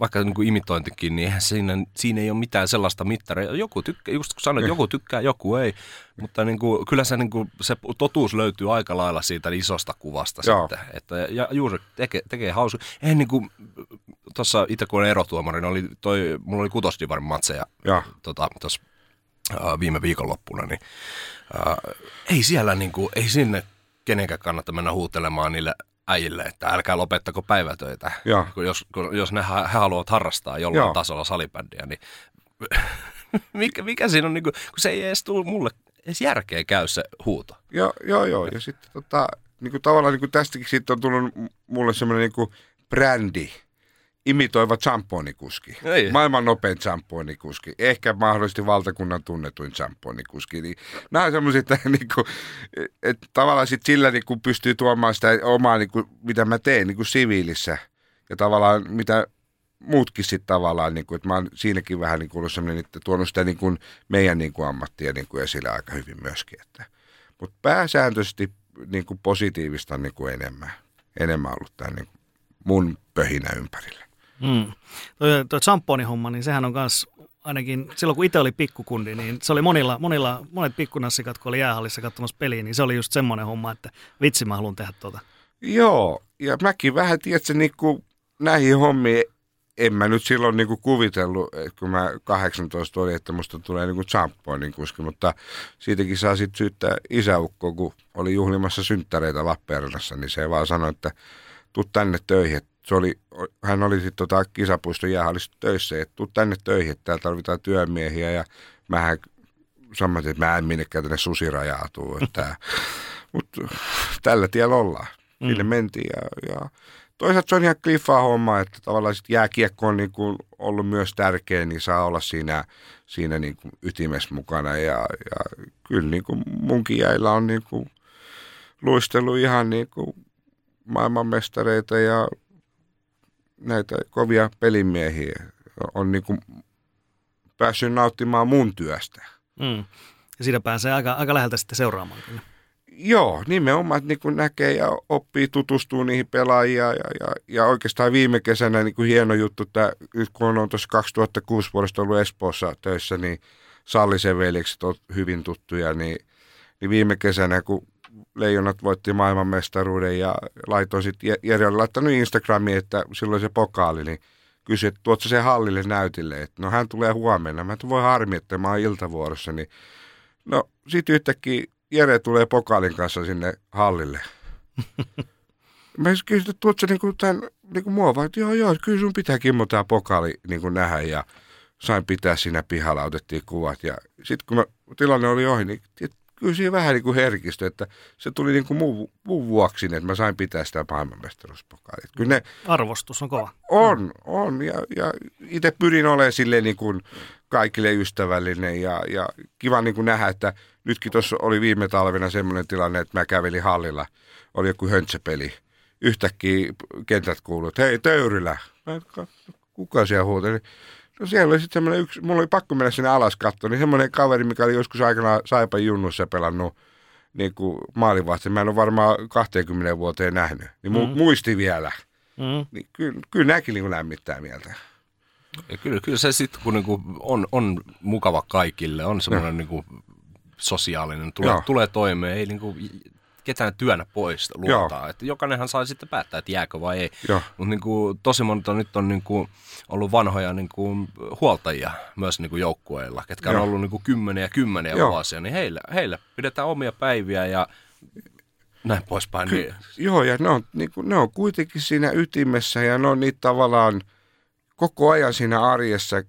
vaikka niin kuin imitointikin, niin eihän siinä, siinä ei ole mitään sellaista mittaria. Joku tykkää, just kun sanoit, joku tykkää, joku ei. Mutta niin kuin, kyllä se, niin kuin, se totuus löytyy aika lailla siitä isosta kuvasta Joo. sitten. Että, ja juuri tekee, tekee hauska. Eihän niin kuin, tuossa itse kun olen erotuomari, niin oli toi, mulla oli kutosdivarin matseja tota, tuossa viime viikonloppuna, niin äh, ei siellä niin kuin, ei sinne kenenkään kannata mennä huutelemaan niille äijille, että älkää lopettako päivätöitä. Joo. Kun jos, kun, jos ne ha- he haluavat harrastaa jollain Joo. tasolla salibändiä, niin mikä, mikä siinä on, niin kuin, kun se ei edes tule mulle edes järkeä käy se huuto. Joo, joo, joo. Ja sitten tota, niin kuin tavallaan niin kuin tästäkin sitten on tullut mulle semmoinen niin kuin brändi, imitoiva champonikuski. Ei. Maailman nopein champonikuski. Ehkä mahdollisesti valtakunnan tunnetuin champonikuski. Niin, nämä on semmoisia, että, niin kuin, että tavallaan sit sillä niin kuin pystyy tuomaan sitä omaa, niin kuin, mitä mä teen niin kuin siviilissä. Ja tavallaan mitä muutkin sitten tavallaan, niin kuin, että mä oon siinäkin vähän niin kuin ollut semmoinen, että tuonut sitä niin kuin meidän niin kuin ammattia niin kuin esille aika hyvin myöskin. Että. Mutta pääsääntöisesti niin kuin positiivista on niin kuin enemmän, enemmän ollut tämä niin kuin mun pöhinä ympärillä. Mm. Tuo, tuo champonihomma, niin sehän on myös ainakin silloin kun itse oli pikkukundi, niin se oli monilla, monilla monet pikkunassikat, kun oli jäähallissa katsomassa peliä, niin se oli just semmoinen homma, että vitsi mä haluan tehdä tuota. Joo, ja mäkin vähän, tiedätkö, niin kuin näihin hommiin en mä nyt silloin niin kuin kuvitellut, että kun mä 18 olin, että musta tulee niin kuin champoinin kuski, mutta siitäkin saa sitten syyttää isäukko, kun oli juhlimassa synttäreitä Lappeenrannassa, niin se vaan sanoi, että tuu tänne töihin. Et Se oli, hän oli sitten tota kisapuiston jäähallissa töissä, että tuu tänne töihin, että täällä tarvitaan työmiehiä ja mähän sanoin, että mä en minnekään tänne susirajaa tuu, että Mutta tällä tiellä ollaan. Sille Mm. mentiin ja, ja toisaalta se on ihan kliffaa homma, että tavallaan sit jääkiekko on niin kuin ollut myös tärkeä, niin saa olla siinä, siinä niin kuin ytimessä mukana. Ja, ja kyllä niin kuin munkin jäillä on niin kuin luistelu ihan niin kuin maailmanmestareita ja näitä kovia pelimiehiä on niin kuin päässyt nauttimaan mun työstä. Mm. Ja siinä pääsee aika, aika läheltä sitten seuraamaan kyllä. Joo, nimenomaan, niin kuin näkee ja oppii, tutustuu niihin pelaajia ja, ja, ja oikeastaan viime kesänä niin kuin hieno juttu, että nyt kun on tuossa 2006 vuodesta ollut Espoossa töissä, niin Sallisen veljekset on hyvin tuttuja, niin, niin viime kesänä, kun Leijonat voitti maailmanmestaruuden ja laitoin sitten, Jere oli laittanut Instagramiin, että silloin se pokaali, niin kysyi, että tuotko se hallille näytille, että no hän tulee huomenna. Mä että voi harmi, että mä oon iltavuorossa, niin no sit yhtäkkiä Jere tulee pokaalin kanssa sinne hallille. Mä kysyin, että tuotko niinku tämän niinku muovaa, että joo joo, kyllä sun pitää Kimmo tää pokaali niinku nähdä ja sain pitää siinä pihalla, otettiin kuvat ja sitten kun mä, tilanne oli ohi, niin et, kyllä siinä vähän niin kuin herkistyi, että se tuli niin kuin muun, muun vuoksi, että mä sain pitää sitä maailmanmestaruuspokaalia. Kyllä ne Arvostus on kova. on, on ja, ja itse pyrin olemaan silleen niin kuin kaikille ystävällinen ja, ja kiva niin kuin nähdä, että nytkin tuossa oli viime talvena semmoinen tilanne, että mä kävelin hallilla, oli joku höntsäpeli. Yhtäkkiä kentät kuuluu, että hei Töyrylä. Kuka siellä huuteli? No siellä oli sitten semmoinen yksi, mulla oli pakko mennä sinne alas katsoa, niin semmoinen kaveri, mikä oli joskus aikanaan Saipan junnussa pelannut niin kuin maalivahti. Mä en ole varmaan 20 vuoteen nähnyt. Niin mu- Mm. muisti vielä. Mm. Niin kyllä, kyllä nämäkin niin lämmittää mieltä. Ja kyllä, kyllä se sitten, kun niinku on, on mukava kaikille, on semmoinen niinku sosiaalinen, tulee, Joo. tulee toimeen, ei niinku ketään työnä pois luotaa. Että jokainenhan saa sitten päättää, että jääkö vai ei. Mutta niinku, tosi monta nyt on niinku ollut vanhoja niinku huoltajia myös niinku joukkueilla, ketkä on Joo. ollut niinku kymmeniä ja kymmeniä Joo. vuosia, niin heillä, heillä pidetään omia päiviä ja näin poispäin. Niin, Joo, ja ne on, niin kuin, ne on kuitenkin siinä ytimessä ja ne on niitä tavallaan koko ajan siinä arjessa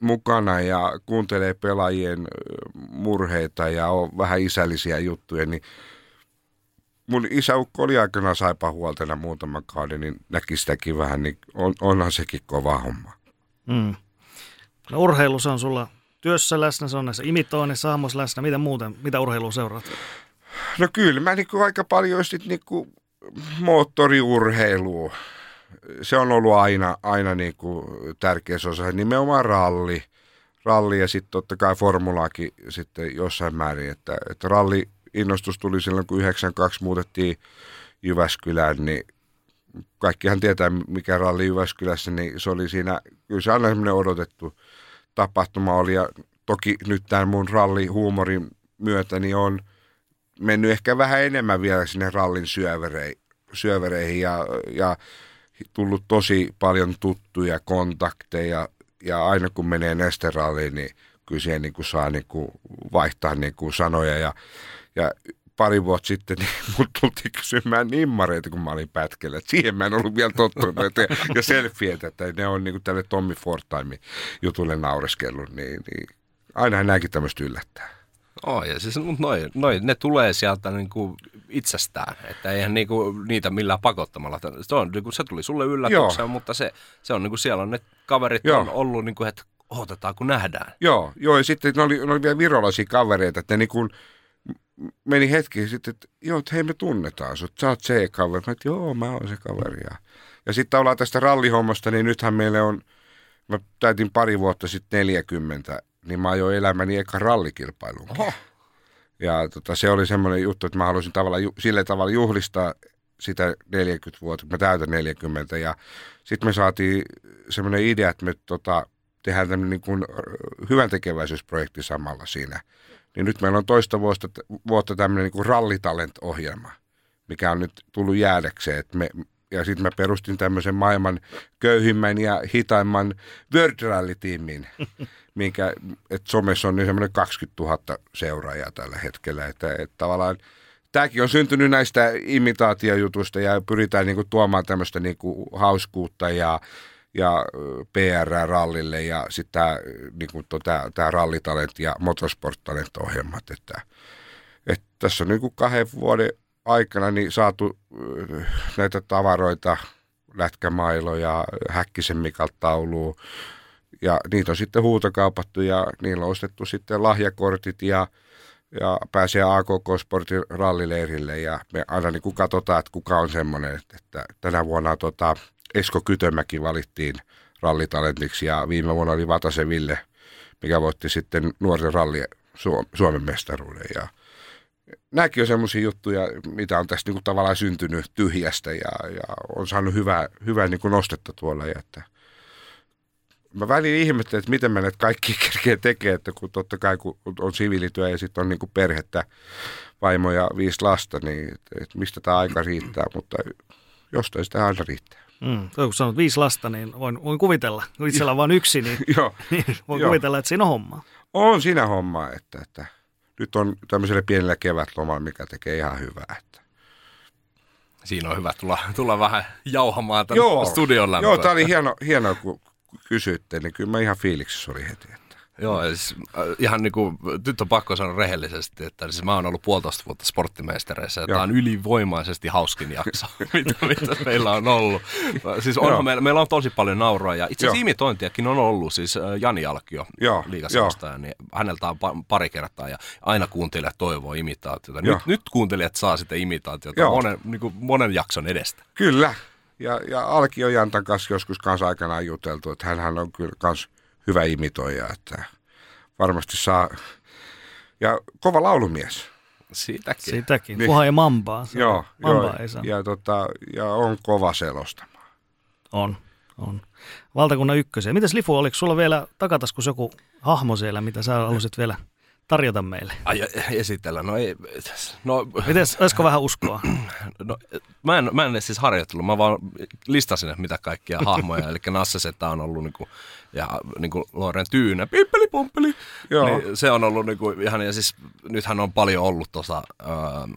mukana ja kuuntelee pelaajien murheita ja on vähän isällisiä juttuja, niin mun isäukko oli aikanaan saipa huoltena muutaman kauden, niin näki sitäkin vähän, niin on, onhan sekin kova homma. Mm. No, urheilu se on sulla työssä läsnä, se on näissä imitoinnissa, aamussa läsnä. Mitä muuten, mitä urheilua seuraat? No kyllä, mä niinku aika paljon sit niinku moottoriurheilua. Se on ollut aina, aina niinku tärkeä osa, nimenomaan ralli. Ralli ja sitten totta kai formulaakin sitten jossain määrin. Että, että ralli innostus tuli silloin, kun 92 muutettiin Jyväskylään, niin kaikkihan tietää, mikä ralli Jyväskylässä, niin se oli siinä, kyllä se aina semmoinen odotettu tapahtuma oli. Ja toki nyt tämän mun rallihuumorin myötä, niin on mennyt ehkä vähän enemmän vielä sinne rallin syövereihin, syövereihin ja, ja tullut tosi paljon tuttuja kontakteja ja aina kun menee nesteralliin, niin kyllä siihen niin kuin saa niin kuin vaihtaa niin kuin sanoja ja, ja pari vuotta sitten niin mut tultiin kysymään nimmareita, kun mä olin pätkällä. Et Siihen mä en ollut vielä tottunut. Et- ja selfieitä, että ne on niin kuin tälle Tommy Fortime jutulle naureskellut. Niin, niin aina nämäkin tämmöistä yllättää. Oh, ja siis, mut noi, noi, ne tulee sieltä niinku itsestään, että eihän niinku niitä millään pakottamalla. Se, on, niinku, se tuli sulle yllätyksenä, Joo. mutta se, se on niinku, siellä on ne kaverit Joo. on ollut, niinku, että odotetaan kun nähdään. Joo, joo, ja sitten ne oli, ne oli vielä virolaisia kavereita, että ne niin kuin meni hetki sitten, että joo, että hei me tunnetaan sut, sä oot se kaveri. Mä että joo, mä oon se kaveri. Ja, ja sitten ollaan tästä rallihommasta, niin nythän meille on, mä täytin pari vuotta sitten 40, niin mä ajoin elämäni eka rallikilpailun. Ja tota, se oli semmoinen juttu, että mä halusin tavallaan, ju- sillä tavalla juhlistaa sitä 40 vuotta, mä täytän 40. Ja sitten me saatiin semmoinen idea, että me tota, tehdään tämmöinen niin kuin hyvän tekeväisyysprojekti samalla siinä. Niin nyt meillä on toista vuotta, vuotta tämmöinen niin kuin rallitalent-ohjelma, mikä on nyt tullut jäädäkseen. Että me, ja sitten mä perustin tämmöisen maailman köyhimmän ja hitaimman World Rally-tiimin, minkä, että somessa on niin semmoinen 20 000 seuraajaa tällä hetkellä. Että, että tavallaan tämäkin on syntynyt näistä imitaatiojutuista ja pyritään niinku tuomaan tämmöistä niinku hauskuutta ja, ja PR-rallille ja sitten tämä niinku, tää rallitalent ja motorsport-talent-ohjelmat. Että, et tässä on niin kuin kahden vuoden aikana niin saatu näitä tavaroita, lätkämailoja, Häkkisen Mikalta ja niitä on sitten huutokaupattu ja niillä on ostettu sitten lahjakortit ja, ja pääsee AKK Sportin rallileirille ja me aina niin katsotaan, että kuka on semmoinen, että tänä vuonna tota, Esko Kytömäki valittiin rallitalentiksi ja viime vuonna oli Vatasen Ville, mikä voitti sitten nuorten ralli Suomen mestaruuden ja nämäkin on semmoisia juttuja, mitä on tässä niin tavallaan syntynyt tyhjästä ja, ja on saanut hyvää, hyvää niin nostetta tuolla. Ja että mä väliin ihmettelen, että miten mä näitä kaikki kerkee tekee, että kun totta kai kun on siviilityö ja sitten on niin perhettä, vaimo ja viisi lasta, niin että mistä tämä aika riittää, mutta jostain sitä aina riittää. Mm. Kun sanot viisi lasta, niin voin, voin kuvitella. Kun itsellä on vain yksi, niin, Joo, niin voin Joo. kuvitella, että siinä on hommaa. on siinä homma, että, että nyt on tämmöisellä pienellä kevätlomalla, mikä tekee ihan hyvää. Että. Siinä on hyvä tulla, tulla vähän jauhamaan tänne studion. Joo, tämä oli hieno, hieno kun kysyitte, niin kyllä mä ihan fiiliksissä oli heti. Että. Joo, siis, äh, ihan niin kuin, nyt on pakko sanoa rehellisesti, että siis mä oon ollut puolitoista vuotta sporttimeistereissä, ja tämä on ylivoimaisesti hauskin jakso, mitä, mitä meillä on ollut. Siis onhan meillä, meillä on tosi paljon nauroa, ja itse asiassa imitointiakin on ollut, siis äh, Jani Alkio, Joo, liigaselostaja, niin häneltä on pa- pari kertaa, ja aina kuuntelijat toivoo imitaatiota. Nyt, nyt kuuntelijat saa sitten imitaatiota Joo. monen, niin kuin monen jakson edestä. Kyllä, ja, ja Alki on Jantan kanssa joskus kanssa aikanaan juteltu, että hänhän on kyllä kans hyvä imitoija, että varmasti saa, ja kova laulumies. Siitäkin. Sitäkin. Niin. Ja mambaa. Se Joo, mambaa joo ei saa. ja, tota, ja on kova selostamaan. On, on. Valtakunnan ykkösen. Mites Lifu, oliko sulla vielä takataskus joku hahmo siellä, mitä sä halusit vielä tarjota meille? Ai, esitellä, no ei, no Mites, olisiko vähän uskoa? No, mä, en, mä en edes siis harjoitellut, mä vaan listasin, että mitä kaikkia hahmoja, eli Nasse Seta on ollut niinku, ja niinku Loren Tyynä, pippeli pumppeli, Joo. niin se on ollut niinku ihan, ja siis nythän on paljon ollut tuossa ää,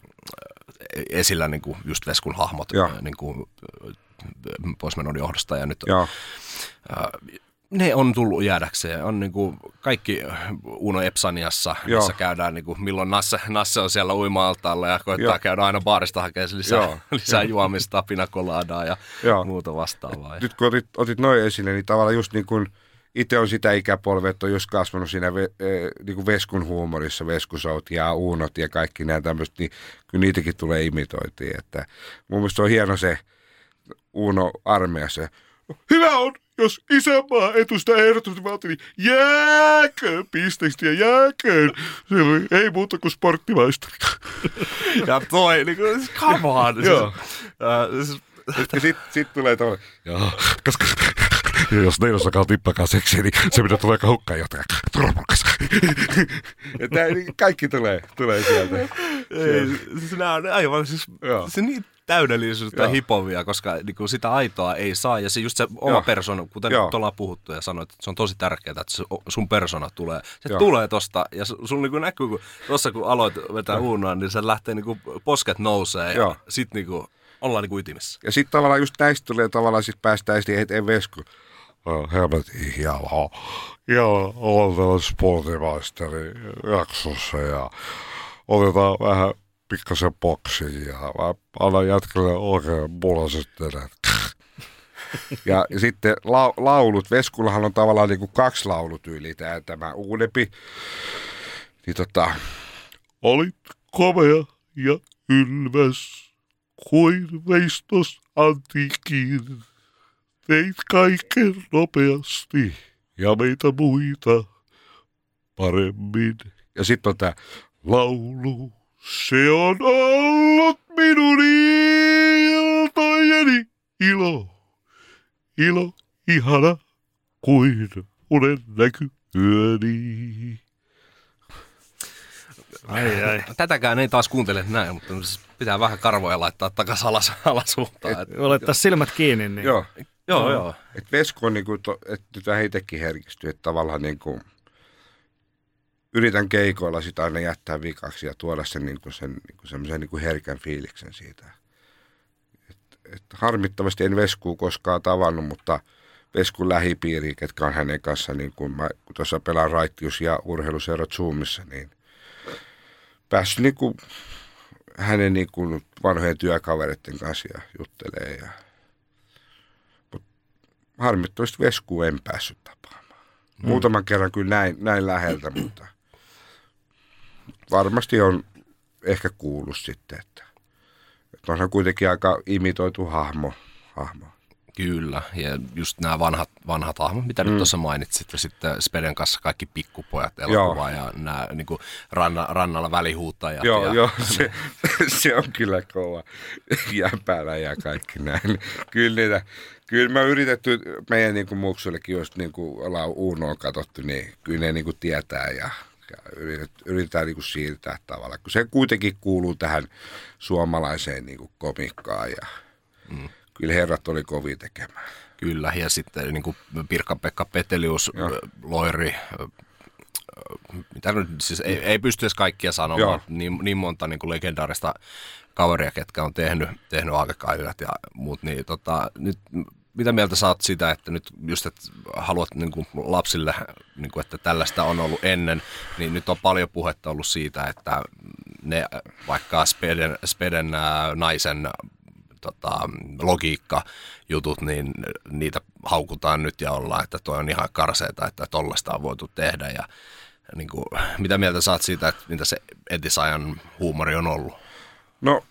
esillä niinku just Veskun hahmot Joo. niinku, poismenon johdosta, ja nyt Joo, ää, ne on tullut jäädäkseen. On niinku kaikki Uno Epsaniassa, Joo. missä käydään, niinku, milloin Nasse, Nasse on siellä uima-altaalla ja koittaa Joo. käydä aina baarista hakemaan lisää, Joo. lisää juomista, pinakoladaa ja Joo. muuta vastaavaa. Nyt kun otit, otit noin esille, niin tavallaan just niin kuin itse on sitä ikäpolvea, että on just kasvanut siinä ve, eh, niin kuin Veskun huumorissa, Veskusout ja Uunot ja kaikki nämä tämmöiset, niin kyllä niitäkin tulee imitoitiin. Että mun mielestä on hieno se Uuno armeijassa. Hyvä on, jos isänmaa etusta ehdottomasti vaatii, niin jääköön pisteistä ja jääköön. Se oli, ei muuta kuin sporttimaisteri. Ja toi, niinku, come on. Siis, Joo. ää, siis, sitten sit tulee tuolla, Ja, koska ja jos neljäsosakaan tippakaan seksiä, niin se mitä tulee hukkaan jotain. Turvakas. ja tää, niin kaikki tulee, tulee sieltä. ei, siis nää on aivan siis, Joo. se niin täydellisyyttä Joo. hipovia, koska niinku, sitä aitoa ei saa. Ja se just se oma Joo. persona, kuten Joo. nyt ollaan puhuttu ja sanoit, että se on tosi tärkeää, että se, sun persona tulee. Se Joo. tulee tosta ja su- sun niinku näkyy, kun tuossa kun aloit vetää uunaan, niin se lähtee niinku, posket nousee Joo. ja sit niinku, ollaan niinku ytimessä. Ja sitten tavallaan just näistä tulee tavallaan sitten päästään siihen eteen vesku. Helvetin hienoa. Ja olen täällä sportimaisteri jaksossa ja otetaan vähän pikkasen boksiin ja mä annan jätkälle oikein terät. Ja, sitten la, laulut, Veskullahan on tavallaan niinku kaksi laulutyyliä, tämä, tämä uudempi. Niin tota, Olit komea ja ylväs kuin veistos antiikin. Teit kaiken nopeasti ja meitä muita paremmin. ja sitten on tämä, Laulu, se on ollut minun iltojeni ilo. Ilo ihana kuin unen näky yöni. Ai ai. Tätäkään ei taas kuuntele näin, mutta siis pitää vähän karvoja laittaa takaisin alas, alasuuntaan. Et, Olettaa silmät kiinni, niin joo, joo, joo. että Vesku on niinku, to, että nyt vähän itsekin herkistyy, että tavallaan niinku, yritän keikoilla sitä aina jättää vikaksi ja tuoda sen, niinku sen niinku semmoisen niinku herkän fiiliksen siitä. Et, et harmittavasti en Veskuu koskaan tavannut, mutta Veskun lähipiiri, ketkä on hänen kanssa, niin kun mä kun tuossa pelaan raittius- ja urheiluseurot Zoomissa, niin päässyt niin kuin hänen niin kuin vanhojen työkavereiden kanssa ja juttelee. Ja... Mut harmittomasti Vesku en päässyt tapaamaan. Muutaman kerran kyllä näin, näin läheltä, mutta varmasti on ehkä kuullut sitten, että, että onhan kuitenkin aika imitoitu hahmo. hahmo. Kyllä, ja just nämä vanhat, vanhat hahmot, mitä mm. nyt tuossa mainitsit, ja sitten Speden kanssa kaikki pikkupojat elokuva ja nämä niin kuin ranna, rannalla välihuuttajat. Joo, ja, joo se, se, on kyllä kova. Jäpälä ja kaikki näin. Kyllä, niitä, kyllä mä yritetty, meidän niin kuin muksuillekin, jos niin kuin ollaan Uunoon katsottu, niin kyllä ne niin kuin tietää ja, yritetään niin kuin siirtää tavalla, kun se kuitenkin kuuluu tähän suomalaiseen niin kuin komikkaan ja mm. kyllä herrat oli kovin tekemään. Kyllä, ja sitten niin kuin Pirkka-Pekka Petelius, Joo. Loiri, mitä nyt, siis ei, ei pysty edes kaikkia sanomaan, Joo. niin, niin monta niin kuin legendaarista kaveria, ketkä on tehnyt, tehnyt aikakaidat ja muut, niin tota, nyt mitä mieltä saat sitä, että nyt just, että haluat niin kuin lapsille, niin kuin, että tällaista on ollut ennen, niin nyt on paljon puhetta ollut siitä, että ne vaikka Speden, Speden ää, naisen tota, logiikka jutut, niin niitä haukutaan nyt ja ollaan, että toi on ihan karseeta, että tollasta on voitu tehdä ja niin kuin, mitä mieltä saat siitä, että mitä se entisajan huumori on ollut? No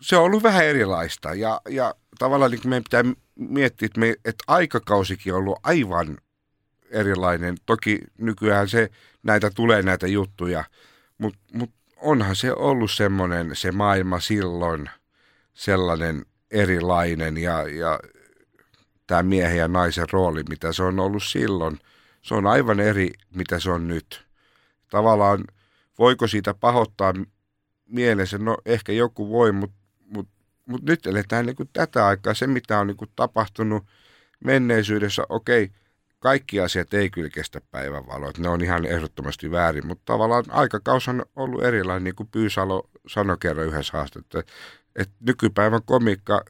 se on ollut vähän erilaista ja, ja tavallaan niin meidän pitää miettiä, että, me, että aikakausikin on ollut aivan erilainen. Toki nykyään se, näitä tulee näitä juttuja, mutta mut onhan se ollut semmoinen se maailma silloin sellainen erilainen ja, ja tämä miehen ja naisen rooli, mitä se on ollut silloin, se on aivan eri, mitä se on nyt. Tavallaan voiko siitä pahoittaa mielessä, no ehkä joku voi, mutta mut, mut nyt eletään niin kuin tätä aikaa. Se, mitä on niin kuin tapahtunut menneisyydessä, okei, kaikki asiat ei kyllä kestä päivänvaloa, että ne on ihan ehdottomasti väärin, mutta tavallaan aikakaus on ollut erilainen, niin kuin Pyysalo sanoi kerran yhdessä haastattelussa, että, että nykypäivän komikka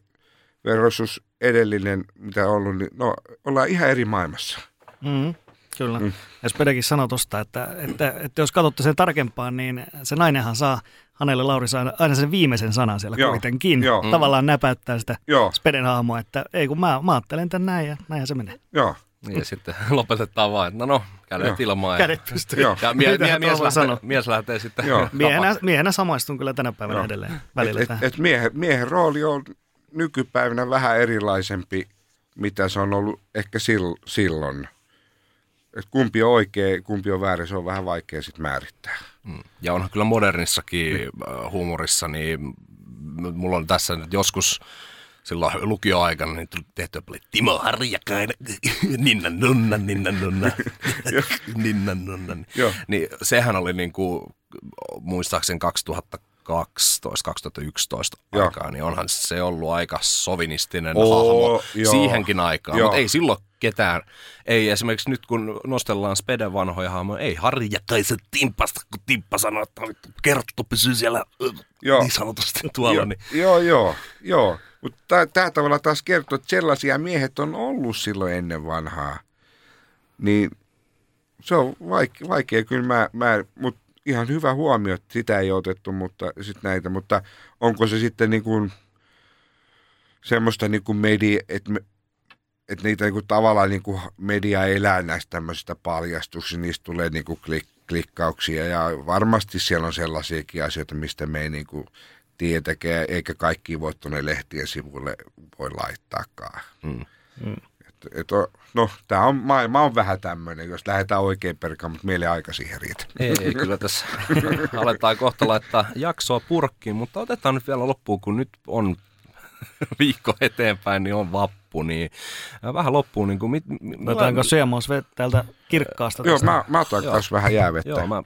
versus edellinen, mitä on ollut, niin no, ollaan ihan eri maailmassa. Mm, kyllä. Mm. Ja Spedekin sanoi tuosta, että, että, että, jos katsotte sen tarkempaan, niin se nainenhan saa hänelle Lauri saa aina sen viimeisen sanan siellä Joo, kuitenkin. joo. Tavallaan näpäyttää sitä Joo. Speden hahmoa, että ei kun mä, mä ajattelen tän näin ja näinhän se menee. Joo, Niin, ja sitten lopetetaan vaan, että no no, kädet ilmaan. Kädet pystyy. Joo. Ja mie, mie, mies, lähtee, sanoo? mies lähtee sitten Joo. Miehenä, miehenä samaistun kyllä tänä päivänä Joo. edelleen välillä et, tähän. et, et miehen, miehen rooli on nykypäivänä vähän erilaisempi, mitä se on ollut ehkä sil, silloin. Et kumpi on oikea, kumpi on väärä, se on vähän vaikea sitten määrittää. Mm. Ja onhan kyllä modernissakin äh, huumorissa, niin mulla on tässä nyt joskus silloin lukioaikana niin tehtyä paljon Timo Harjakainen, ninna nunna, ninna nunna, ninna nunna. Joo. Niin sehän oli niin kuin, muistaakseni 2012 2011 Joo. aikaa, niin onhan se ollut aika sovinistinen Oo, hahmo joo. siihenkin aikaan, mutta ei silloin ketään, ei esimerkiksi nyt kun nostellaan Speden vanhoja hahmoja, ei Harjakaisen timpasta, kun timppa sanoo, että vittu, kerttu pysyy siellä Joo. niin sanotusti tuolla, joo, niin joo, joo, joo. Mutta tämä tavalla taas kertoo, että sellaisia miehet on ollut silloin ennen vanhaa. Niin se on vaikea, vaikea kyllä mä, mä mutta ihan hyvä huomio, että sitä ei otettu, mutta sit näitä, mutta onko se sitten niin kuin semmoista niin kuin media, että me, että niitä niin kuin tavallaan niin kuin media elää näistä tämmöisistä paljastuksista, niistä tulee niin kuin klik, klikkauksia ja varmasti siellä on sellaisiakin asioita, mistä me ei niin kuin tietäkään, eikä kaikki voi tuonne lehtien sivuille voi laittaakaan. Mm. Et, et on, no, tämä on, maailma on vähän tämmöinen, jos lähdetään oikein perkaan, mutta meille aika siihen riitä. ei, ei kyllä tässä aletaan kohta laittaa jaksoa purkkiin, mutta otetaan nyt vielä loppuun, kun nyt on viikko eteenpäin, niin on vappu, niin äh, vähän loppuun, niin kuin, mit, mit, Otetaanko Syömos täältä kirkkaasta? Joo, tästä? mä, mä otan Joo. kanssa vähän jäävettä. Joo, mä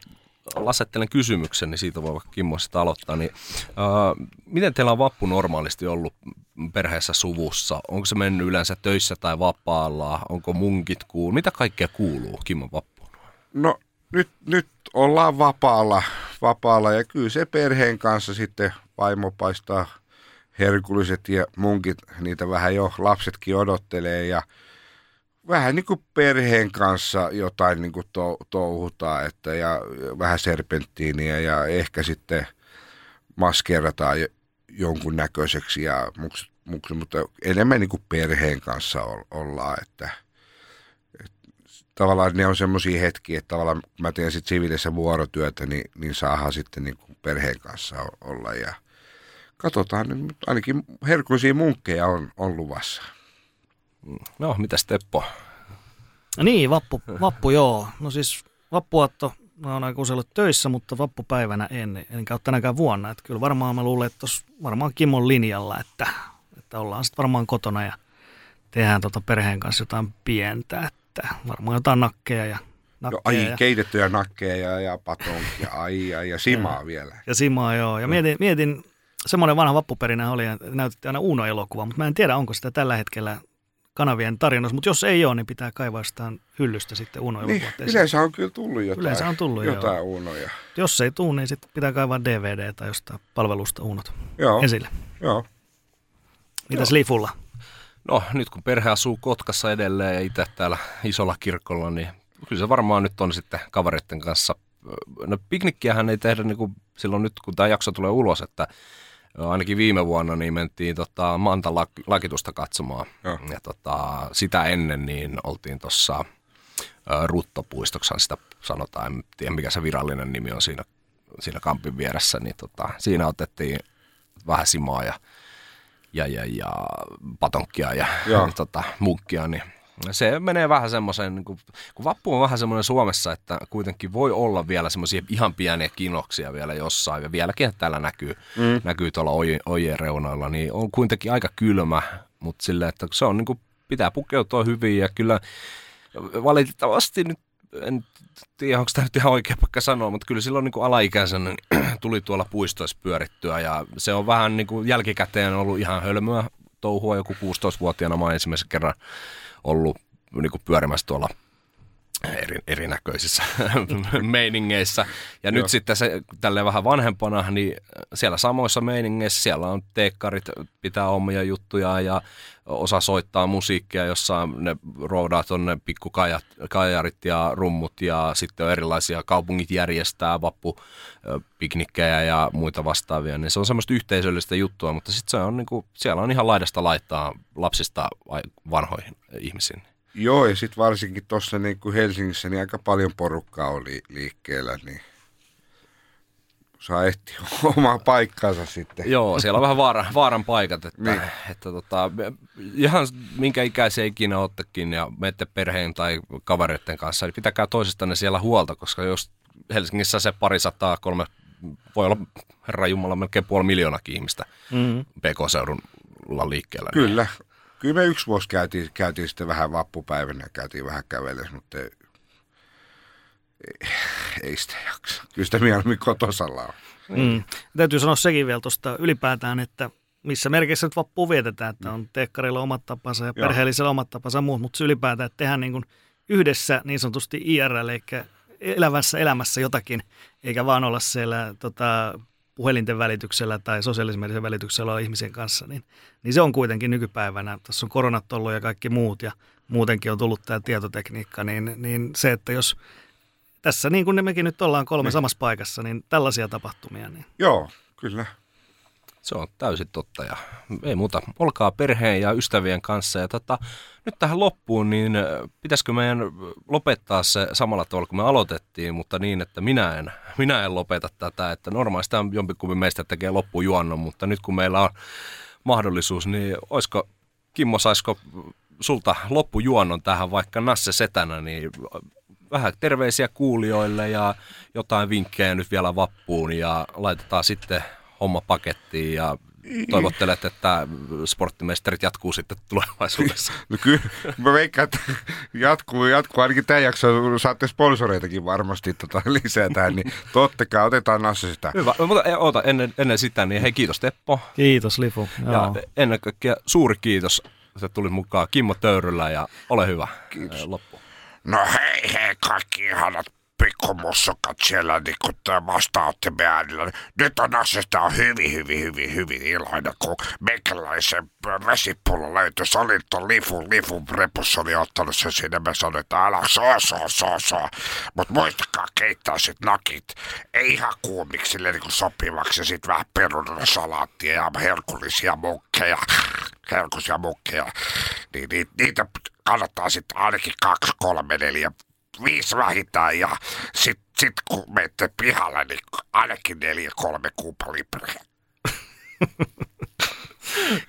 lasettelen kysymyksen, niin siitä voi vaikka Kimmo sitä aloittaa. Niin, äh, miten teillä on vappu normaalisti ollut perheessä suvussa? Onko se mennyt yleensä töissä tai vapaalla? Onko munkit kuuluu? Mitä kaikkea kuuluu Kimmon vappuun? No nyt, nyt ollaan vapaalla, vapaalla ja kyllä se perheen kanssa sitten vaimo paistaa herkulliset ja munkit, niitä vähän jo lapsetkin odottelee ja vähän niin kuin perheen kanssa jotain niin kuin to, touhutaan, että ja, vähän serpenttiiniä ja ehkä sitten maskerataan jo, jonkun näköiseksi ja muks, muks, mutta enemmän niin kuin perheen kanssa ollaan, että et, tavallaan ne on semmoisia hetkiä, että tavallaan mä teen sitten siviilissä vuorotyötä, niin, niin saadaan sitten niin kuin perheen kanssa olla ja katsotaan, ainakin herkullisia munkkeja on, on luvassa. No, mitäs Teppo? Niin, vappu, vappu joo. No siis vappuaatto, mä oon aika usein ollut töissä, mutta vappupäivänä en, enkä ole tänäkään vuonna. Että kyllä varmaan mä luulen, että tos varmaan Kimon linjalla, että, että ollaan sitten varmaan kotona ja tehdään tota perheen kanssa jotain pientä, että varmaan jotain nakkeja ja No, nakkeja ai, ja, keitettyjä nakkeja ja, ja patonkia, ai, ai, ja simaa vielä. ja simaa joo. Ja mietin, mietin semmoinen vanha vappuperinä oli, että näytettiin aina Uno-elokuvaa, mutta mä en tiedä, onko sitä tällä hetkellä kanavien tarjonnassa, mutta jos ei ole, niin pitää kaivaa sitä hyllystä sitten Niin, Uno-elokuvat esiin. yleensä on kyllä tullut jotain, Yleensä on tullut, joo. jotain unoja. Jos ei tule, niin sitten pitää kaivaa DVD tai jostain palvelusta Unot Joo, esille. joo. Mitäs Lifulla? No, nyt kun perhe asuu Kotkassa edelleen ja itse täällä isolla kirkolla, niin kyllä se varmaan nyt on sitten kavereiden kanssa. No piknikkiähän ei tehdä niin kuin silloin nyt, kun tämä jakso tulee ulos, että ainakin viime vuonna niin mentiin tota, Mantan lak- lakitusta katsomaan. Joo. Ja tota, sitä ennen niin oltiin tuossa Ruttopuistoksan sitä sanotaan, en tiedä mikä se virallinen nimi on siinä, siinä kampin vieressä, niin tota, siinä otettiin vähän simaa ja ja, ja, ja patonkkia ja Joo. tota, munkkia, niin se menee vähän semmoiseen, niin kuin, kun vappu on vähän semmoinen Suomessa, että kuitenkin voi olla vielä semmoisia ihan pieniä kinoksia vielä jossain, ja vieläkin täällä näkyy, mm. näkyy tuolla oje, ojien reunoilla, niin on kuitenkin aika kylmä, mutta silleen, että se on niin kuin, pitää pukeutua hyvin, ja kyllä valitettavasti nyt en tiedä, onko tämä nyt ihan oikea paikka sanoa, mutta kyllä silloin niin alaikäisenä niin tuli tuolla puistoissa pyörittyä ja se on vähän niin kuin jälkikäteen ollut ihan hölmöä touhua. Joku 16-vuotiaana mä ensimmäisen kerran ollut niin kuin pyörimässä tuolla eri, erinäköisissä meiningeissä. Ja nyt sitten se tälleen vähän vanhempana, niin siellä samoissa meiningeissä, siellä on teekkarit, pitää omia juttuja ja osa soittaa musiikkia, jossa ne roudaa tuonne pikkukajarit ja rummut ja sitten on erilaisia kaupungit järjestää vappu piknikkejä ja muita vastaavia, niin se on semmoista yhteisöllistä juttua, mutta sitten se on niinku, siellä on ihan laidasta laittaa lapsista vai- vanhoihin ihmisiin. Joo, ja sitten varsinkin tuossa niin kuin Helsingissä niin aika paljon porukkaa oli liikkeellä, niin saa ehtiä omaa paikkaansa sitten. Joo, siellä on vähän vaaran, vaaran paikat, että, Niin. niin. että tota, ihan minkä ikäisiä ikinä oottekin ja menette perheen tai kavereiden kanssa, niin pitäkää toisistanne siellä huolta, koska jos Helsingissä se parisataa, kolme, voi olla herra Jumala melkein puoli miljoonakin ihmistä Mm. PK-seudulla liikkeellä. niin Kyllä. Me yksi vuosi käytiin, käytiin sitten vähän vappupäivänä käytiin vähän kävellessä, mutta ei, ei, sitä jaksa. Kyllä sitä mieluummin kotosalla on. Mm. Täytyy sanoa sekin vielä tuosta ylipäätään, että missä merkeissä nyt vappua vietetään, että on teekkarilla omat tapansa ja perheellisellä omat tapansa ja muut, mutta se ylipäätään, että tehdään niin kuin yhdessä niin sanotusti IRL, eli elävässä elämässä jotakin, eikä vaan olla siellä tota, puhelinten välityksellä tai sosiaalisen median välityksellä olla ihmisen kanssa, niin, niin se on kuitenkin nykypäivänä. Tässä on koronat ollut ja kaikki muut ja muutenkin on tullut tämä tietotekniikka, niin, niin se, että jos tässä niin kuin mekin nyt ollaan kolme samassa paikassa, niin tällaisia tapahtumia, niin Joo, kyllä. Se on täysin totta ja ei muuta. Olkaa perheen ja ystävien kanssa. Ja tota, nyt tähän loppuun, niin pitäisikö meidän lopettaa se samalla tavalla kuin me aloitettiin, mutta niin, että minä en, minä en lopeta tätä. Että normaalisti jompikumpi meistä tekee loppujuonnon, mutta nyt kun meillä on mahdollisuus, niin olisiko, Kimmo, saisiko sulta loppujuonnon tähän vaikka Nasse Setänä, niin vähän terveisiä kuulijoille ja jotain vinkkejä nyt vielä vappuun ja laitetaan sitten homma pakettiin ja toivottelet, että sporttimestarit jatkuu sitten tulevaisuudessa. No kyllä, mä veikkaan, että jatkuu, jatkuu ainakin tämän jakson, saatte sponsoreitakin varmasti tota lisää tähän, niin tottakaa, otetaan Nasse sitä. Hyvä, mutta ei, oota, ennen, ennen sitä, niin hei kiitos Teppo. kiitos Lifu. Joo. Ja ennen kaikkea suuri kiitos, että tulit mukaan Kimmo Töyrylä ja ole hyvä. Kiitos. Loppu. No hei hei kaikki ihanat pikkumussukat siellä tämä vastaanotti äänillä. Nyt on asiasta hyvin, hyvin, hyvin, hyvin iloinen, kun meikäläisen vesipullo löytyi. Se oli tuon lifu, lifu repussa oli ottanut sen sinne. Mä sanoin, että älä soo, soo, soo, soo. Mutta muistakaa keittää sit nakit. Ei ihan kuumiksi sille niin sopivaksi ja sit vähän perunasalaattia ja herkullisia mukkeja. Herkullisia mukkeja. Niin, niin, niitä kannattaa sitten ainakin kaksi, kolme, neljä viisi vähintään ja sitten sit kun menette pihalle, niin ainakin neljä, kolme kuupalipereä.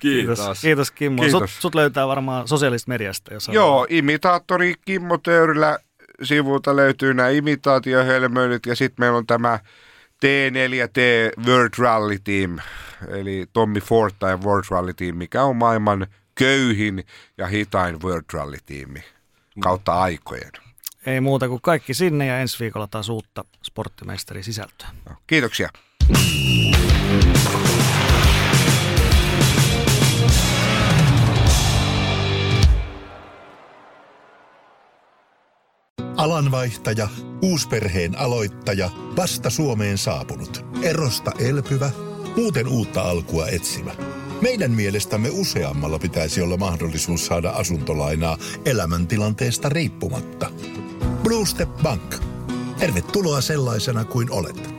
Kiitos, kiitos Kimmo. Kiitos. Sut, sut löytää varmaan sosiaalisesta mediasta. Jos Joo, imitaattori Kimmo Töyrylä sivulta löytyy nämä imitaatiohelmöilyt ja sitten meillä on tämä T4T World Rally Team, eli Tommy Fortain World Rally Team, mikä on maailman köyhin ja hitain World Rally Tiimi kautta aikojen. Ei muuta kuin kaikki sinne ja ensi viikolla taas uutta sporttimestari sisältöä. No, Kiitoksia. Alanvaihtaja, uusperheen aloittaja, vasta Suomeen saapunut, erosta elpyvä, muuten uutta alkua etsimä. Meidän mielestämme useammalla pitäisi olla mahdollisuus saada asuntolainaa elämäntilanteesta riippumatta. Blue Step Bank. Tervetuloa sellaisena kuin olet.